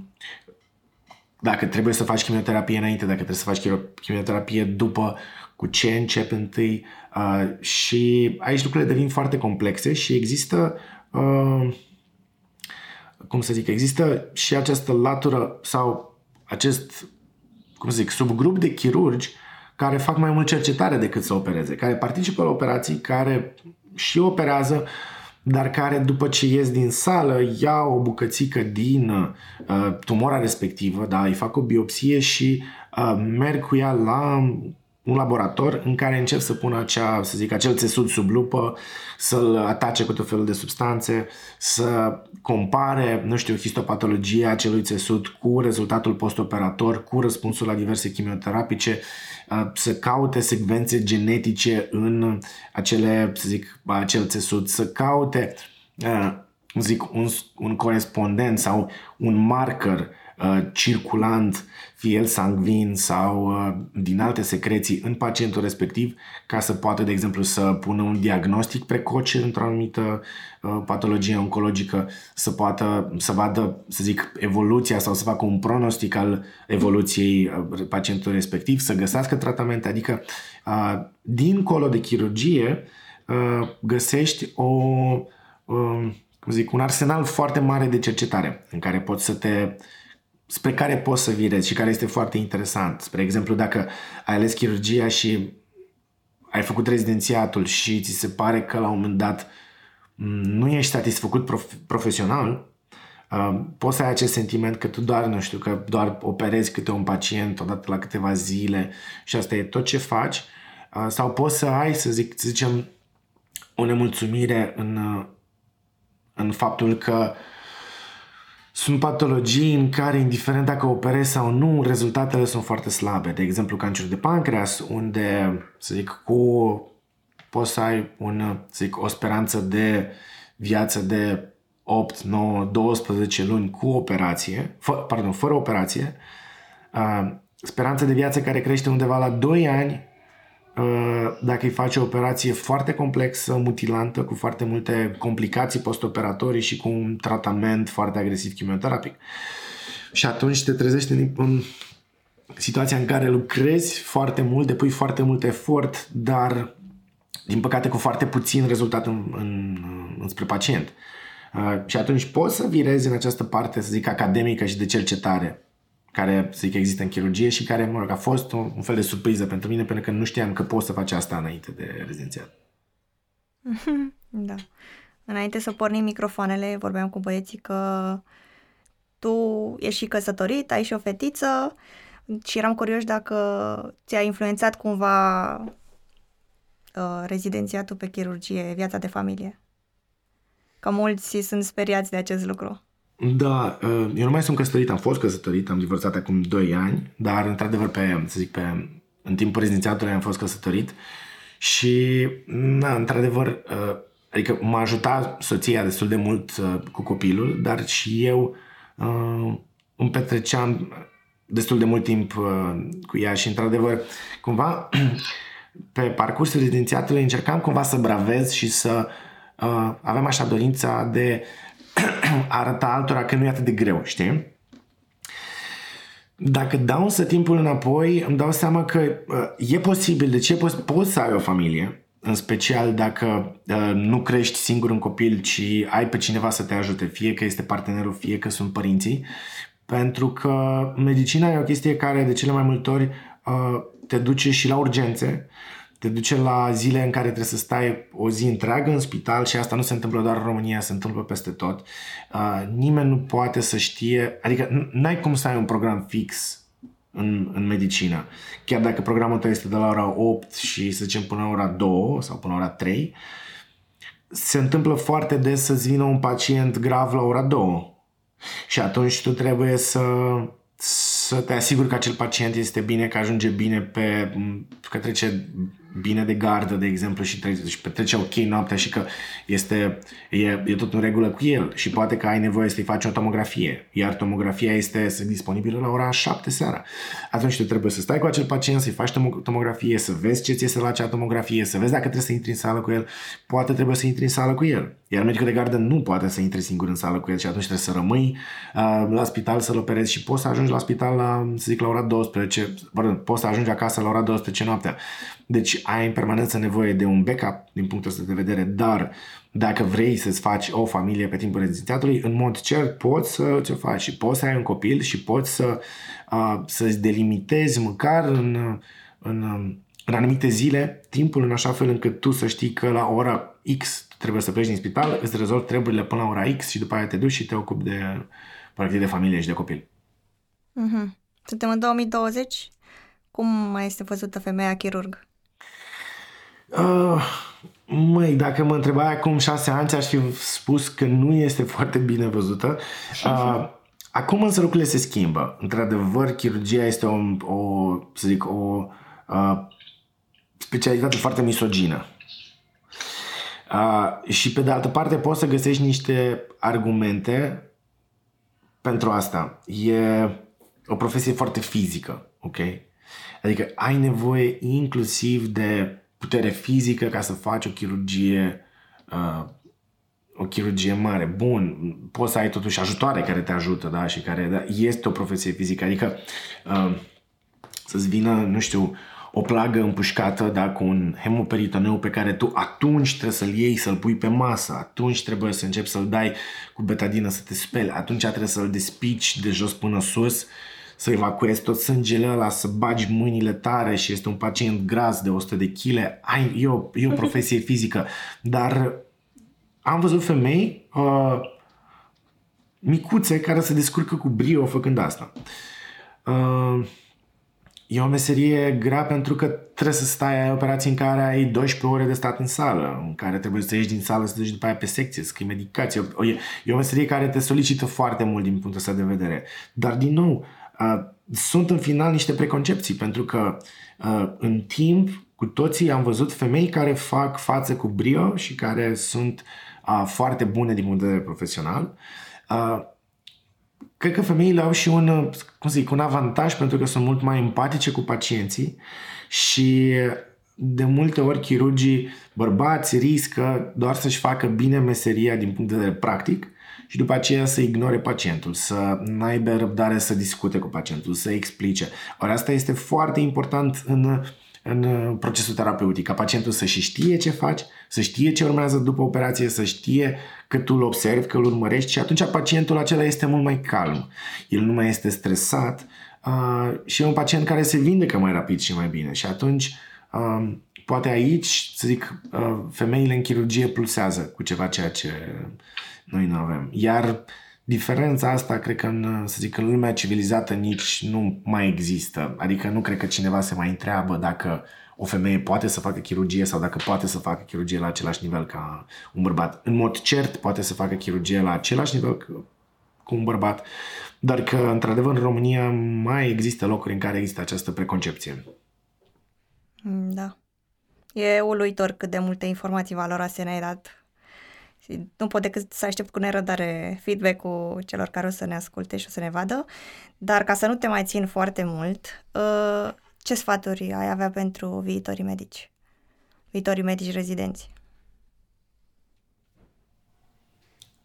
dacă trebuie să faci chimioterapie înainte, dacă trebuie să faci chimioterapie după, cu ce încep întâi uh, și aici lucrurile devin foarte complexe și există uh, cum să zic, există și această latură sau acest, cum să zic, subgrup de chirurgi care fac mai mult cercetare decât să opereze, care participă la operații, care și operează, dar care după ce ies din sală ia o bucățică din uh, tumora respectivă, da, îi fac o biopsie și uh, merg cu ea la un laborator în care încep să pună acea, să zic, acel țesut sub lupă, să-l atace cu tot felul de substanțe, să compare, nu știu, histopatologia acelui țesut cu rezultatul postoperator, cu răspunsul la diverse chimioterapice, să caute secvențe genetice în acele, să zic, acel țesut, să caute, zic, un, un corespondent sau un marker circulant fie el sangvin sau uh, din alte secreții în pacientul respectiv ca să poată, de exemplu, să pună un diagnostic precoce într-o anumită uh, patologie oncologică, să poată să vadă, să zic, evoluția sau să facă un pronostic al evoluției uh, pacientului respectiv, să găsească tratamente, adică dincolo de chirurgie găsești o cum zic, un arsenal foarte mare de cercetare în care poți să te spre care poți să virezi și care este foarte interesant. Spre exemplu, dacă ai ales chirurgia și ai făcut rezidențiatul și ți se pare că la un moment dat nu ești satisfăcut prof- profesional, uh, poți să ai acest sentiment că tu doar, nu știu, că doar operezi câte un pacient odată la câteva zile și asta e tot ce faci, uh, sau poți să ai, să, zic, să zicem, o nemulțumire în, uh, în faptul că uh, sunt patologii în care, indiferent dacă operezi sau nu, rezultatele sunt foarte slabe. De exemplu, cancerul de pancreas, unde, să zic, cu poți să ai un, să zic, o speranță de viață de 8, 9, 12 luni cu operație, fă, pardon, fără operație, uh, speranță de viață care crește undeva la 2 ani uh, dacă îi face o operație foarte complexă, mutilantă, cu foarte multe complicații postoperatorii și cu un tratament foarte agresiv chimioterapic. Și atunci te trezești în, în situația în care lucrezi foarte mult, depui foarte mult efort, dar din păcate cu foarte puțin rezultat în, în, înspre pacient. Uh, și atunci poți să virezi în această parte, să zic, academică și de cercetare, care, să zic, există în chirurgie și care, mă rog, a fost un, un fel de surpriză pentru mine, pentru că nu știam că poți să faci asta înainte de rezidențiat. Da. Înainte să pornim microfoanele, vorbeam cu băieții că tu ești și căsătorit, ai și o fetiță și eram curios dacă ți-a influențat cumva uh, rezidențiatul pe chirurgie, viața de familie. Că mulți sunt speriați de acest lucru. Da, uh, eu nu mai sunt căsătorit, am fost căsătorit, am divorțat acum 2 ani, dar într-adevăr pe, să zic, pe, în timpul rezidențiatului am fost căsătorit și, na, într-adevăr, uh, adică m-a ajutat soția destul de mult uh, cu copilul, dar și eu îmi petreceam destul de mult timp cu ea și, într-adevăr, cumva, pe parcursul rezidențiatului încercam cumva să bravez și să uh, avem așa dorința de a arăta altora că nu e atât de greu, știi? Dacă dau însă timpul înapoi, îmi dau seama că uh, e posibil, de ce poți, poți să ai o familie, în special dacă uh, nu crești singur un copil, ci ai pe cineva să te ajute, fie că este partenerul, fie că sunt părinții, pentru că medicina e o chestie care de cele mai multe ori uh, te duce și la urgențe, te duce la zile în care trebuie să stai o zi întreagă în spital și asta nu se întâmplă doar în România, se întâmplă peste tot. Uh, nimeni nu poate să știe, adică n-ai cum să ai un program fix în, în medicină. Chiar dacă programul tău este de la ora 8 și să zicem până la ora 2 sau până la ora 3, se întâmplă foarte des să-ți vină un pacient grav la ora 2. Și atunci tu trebuie să să te asiguri că acel pacient este bine, că ajunge bine pe, că trece bine de gardă, de exemplu, și, trece, și petrece ok noaptea și că este, e, e tot în regulă cu el și poate că ai nevoie să-i faci o tomografie, iar tomografia este disponibilă la ora 7 seara. Atunci tu trebuie să stai cu acel pacient, să-i faci tomografie, să vezi ce ți este la acea tomografie, să vezi dacă trebuie să intri în sală cu el, poate trebuie să intri în sală cu el. Iar medicul de gardă nu poate să intre singur în sală cu el și atunci trebuie să rămâi uh, la spital să-l operezi și poți să ajungi la spital la, să zic, la ora 12, pardon, poți să ajungi acasă la ora 12 noaptea. Deci ai în permanență nevoie de un backup din punctul ăsta de vedere, dar dacă vrei să-ți faci o familie pe timpul rezidențiatului, în mod cert poți să ți-o faci și poți să ai un copil și poți să, uh, să-ți delimitezi măcar în, în, în anumite zile timpul în așa fel încât tu să știi că la ora X trebuie să pleci din spital, îți rezolvi treburile până la ora X și după aia te duci și te ocupi de, practic, de familie și de copil. Mm-hmm. Suntem în 2020. Cum mai este văzută femeia chirurg? Uh, măi, dacă mă întrebai acum șase ani, aș fi spus că nu este foarte bine văzută. Uh, acum însă lucrurile se schimbă. Într-adevăr, chirurgia este o, o să zic, o uh, specialitate foarte misogină. Uh, și pe de altă parte poți să găsești niște argumente pentru asta. E o profesie foarte fizică, ok? Adică ai nevoie inclusiv de putere fizică ca să faci o chirurgie uh, o chirurgie mare. Bun, poți să ai totuși ajutoare care te ajută, da, și care da, este o profesie fizică. Adică uh, să-ți vină, nu știu, o plagă împușcată, da, cu un hemoperitoneu pe care tu atunci trebuie să-l iei, să-l pui pe masă, atunci trebuie să începi să-l dai cu betadină să te speli, atunci trebuie să-l despici de jos până sus, să evacuezi tot sângele ăla, să bagi mâinile tare și este un pacient gras de 100 de kg, ai, e, o, e o profesie fizică, dar am văzut femei uh, micuțe care se descurcă cu brio făcând asta. Uh, E o meserie grea pentru că trebuie să stai, ai operații în care ai 12 ore de stat în sală, în care trebuie să ieși din sală, să duci după aia pe secție, să scrii medicație. E, e o meserie care te solicită foarte mult din punctul ăsta de vedere. Dar, din nou, uh, sunt în final niște preconcepții, pentru că uh, în timp cu toții am văzut femei care fac față cu brio și care sunt uh, foarte bune din punct de vedere profesional, uh, cred că femeile au și un, cum să zic, un avantaj pentru că sunt mult mai empatice cu pacienții și de multe ori chirurgii bărbați riscă doar să-și facă bine meseria din punct de vedere practic și după aceea să ignore pacientul, să n-aibă răbdare să discute cu pacientul, să explice. Ori asta este foarte important în, în procesul terapeutic, ca pacientul să și știe ce faci, să știe ce urmează după operație, să știe că tu îl observi, că îl urmărești și atunci pacientul acela este mult mai calm. El nu mai este stresat uh, și e un pacient care se vindecă mai rapid și mai bine și atunci uh, poate aici, să zic, uh, femeile în chirurgie plusează cu ceva ceea ce noi nu avem. Iar diferența asta, cred că în, să zic, în lumea civilizată nici nu mai există. Adică nu cred că cineva se mai întreabă dacă o femeie poate să facă chirurgie sau dacă poate să facă chirurgie la același nivel ca un bărbat. În mod cert poate să facă chirurgie la același nivel cu un bărbat, dar că, într-adevăr, în România mai există locuri în care există această preconcepție. Da. E uluitor cât de multe informații valoroase ne-ai dat și nu pot decât să aștept cu nerăbdare feedback-ul celor care o să ne asculte și o să ne vadă. Dar ca să nu te mai țin foarte mult, uh, ce sfaturi ai avea pentru viitorii medici? Viitorii medici rezidenți?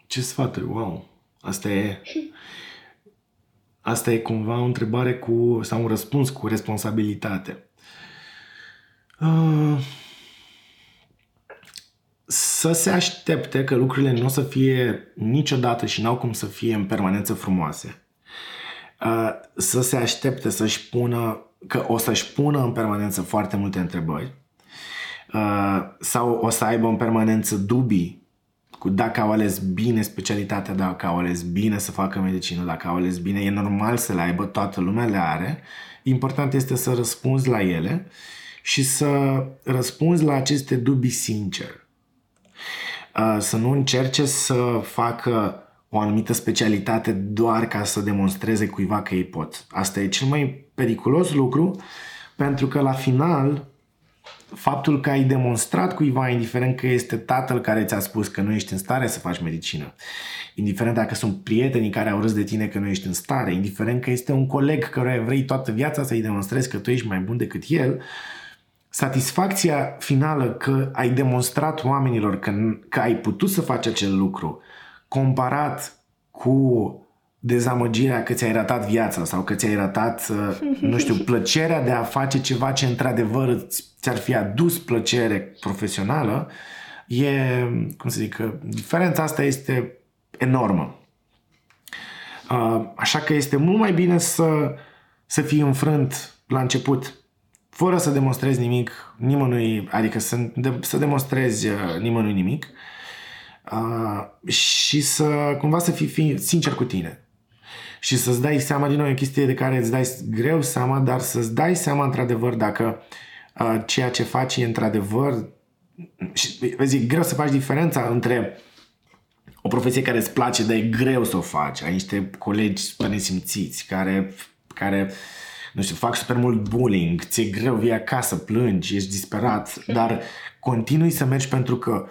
Ce sfaturi? Wow! Asta e... Asta e cumva o întrebare cu... sau un răspuns cu responsabilitate. Uh să se aștepte că lucrurile nu o să fie niciodată și n-au cum să fie în permanență frumoase. Uh, să se aștepte să-și pună, că o să-și pună în permanență foarte multe întrebări uh, sau o să aibă în permanență dubii cu dacă au ales bine specialitatea, dacă au ales bine să facă medicină, dacă au ales bine, e normal să le aibă, toată lumea le are. Important este să răspunzi la ele și să răspunzi la aceste dubii sincer să nu încerce să facă o anumită specialitate doar ca să demonstreze cuiva că ei pot. Asta e cel mai periculos lucru pentru că la final faptul că ai demonstrat cuiva, indiferent că este tatăl care ți-a spus că nu ești în stare să faci medicină, indiferent dacă sunt prietenii care au râs de tine că nu ești în stare, indiferent că este un coleg care vrei toată viața să-i demonstrezi că tu ești mai bun decât el, uh, satisfacția finală că ai demonstrat oamenilor că, că ai putut să faci acel lucru, comparat cu dezamăgirea că ți-ai ratat viața sau că ți-ai ratat, uh, nu știu, plăcerea de a face ceva ce într-adevăr ți-ar fi adus plăcere profesională, e, cum să zic, diferența asta este enormă. Uh, așa că este mult mai bine să, să fii înfrânt la început fără să demonstrezi nimic nimănui, adică să, de, să demonstrezi uh, nimănui nimic uh, și să cumva să fii, fii sincer cu tine și să-ți dai seama, din nou, e o chestie de care îți dai greu seama, dar să-ți dai seama într-adevăr dacă uh, ceea ce faci e într-adevăr și, vezi, e greu să faci diferența între o profesie care îți place, dar e greu să o faci. Ai niște colegi super nesimțiți care, care uh, nu știu, fac super mult bullying, ți-e greu, vii acasă, plângi, ești disperat, dar continui să mergi pentru că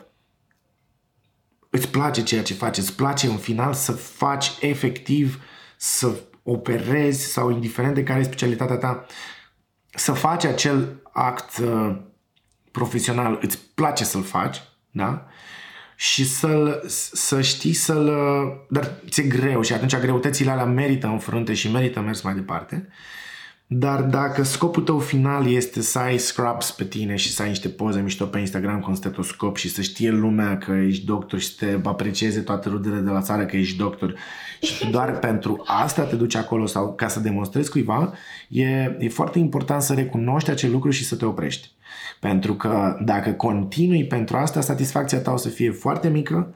îți place ceea ce faci, îți place în final să faci efectiv, să operezi sau indiferent de care e specialitatea ta, să faci acel act uh, profesional, îți place să-l faci, da? Și să să știi să-l... Uh, dar ți-e greu și atunci greutățile alea merită în frunte și merită mers mai departe. Dar dacă scopul tău final este să ai scrubs pe tine și să ai niște poze mișto pe Instagram cu un stetoscop și să știe lumea că ești doctor și să te aprecieze toate rudele de la țară că ești doctor și doar pentru asta te duci acolo sau ca să demonstrezi cuiva, e, e foarte important să recunoști acel lucru și să te oprești. Pentru că dacă continui pentru asta, satisfacția ta o să fie foarte mică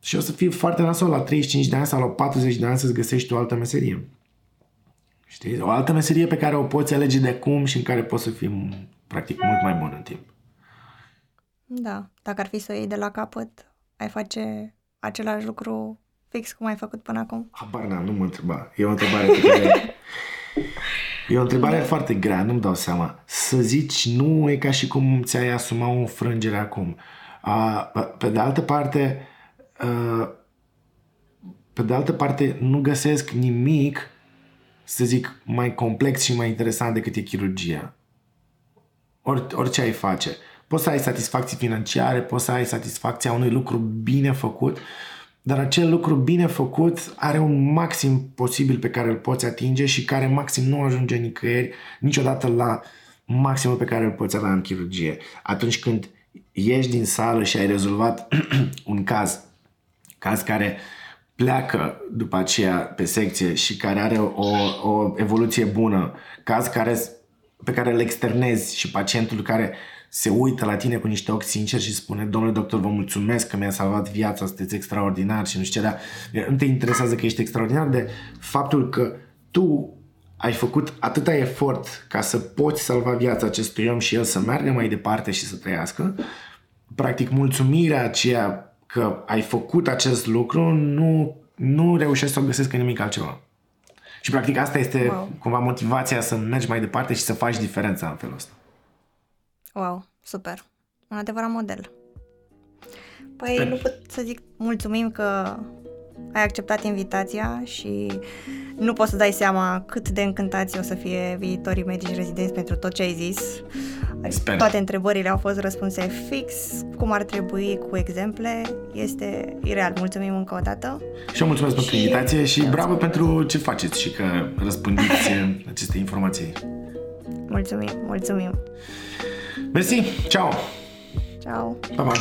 și o să fie foarte nasol la 35 de ani sau la 40 de ani să-ți găsești o altă meserie. Știi? O altă meserie pe care o poți alege de acum și în care poți să fii practic mult mai bun în timp. Da, dacă ar fi să o iei de la capăt, ai face același lucru fix cum ai făcut până acum? Habar n nu mă întreba. E o întrebare pe care... E o întrebare da. foarte grea, nu-mi dau seama. Să zici nu e ca și cum ți-ai asuma o frângere acum. A, pe de altă parte, a, pe de altă parte, nu găsesc nimic, să zic, mai complex și mai interesant decât e chirurgia. Or, orice ai face. Poți să ai satisfacții financiare, poți să ai satisfacția unui lucru bine făcut, dar acel lucru bine făcut are un maxim posibil pe care îl poți atinge și care maxim nu ajunge nicăieri, niciodată la maximul pe care îl poți avea în chirurgie. Atunci când ieși din sală și ai rezolvat un caz, caz care pleacă după aceea pe secție și care are o, o evoluție bună, caz care, pe care îl externezi și pacientul care se uită la tine cu niște ochi sinceri și spune domnule doctor, vă mulțumesc că mi-a salvat viața, sunteți extraordinar și nu știu ce, dar nu te interesează că ești extraordinar de faptul că tu ai făcut atâta efort ca să poți salva viața acestui om și el să meargă mai departe și să trăiască, practic mulțumirea aceea că ai făcut acest lucru nu, nu reușești să o găsesc în nimic altceva. Și practic asta este wow. cumva motivația să mergi mai departe și să faci diferența în felul ăsta. Wow, super. Un adevărat model. Păi Sper. nu pot să zic mulțumim că ai acceptat invitația și nu poți să dai seama cât de încântați o să fie viitorii medici rezidenți pentru tot ce ai zis. Sper. Toate întrebările au fost răspunse fix, cum ar trebui, cu exemple. Este ireal. Mulțumim încă o dată. Și eu mulțumesc și... pentru invitație și bravo pentru ce faceți și că răspândiți aceste informații. Mulțumim, mulțumim. Mersi, ciao! Ciao! Pa, pa!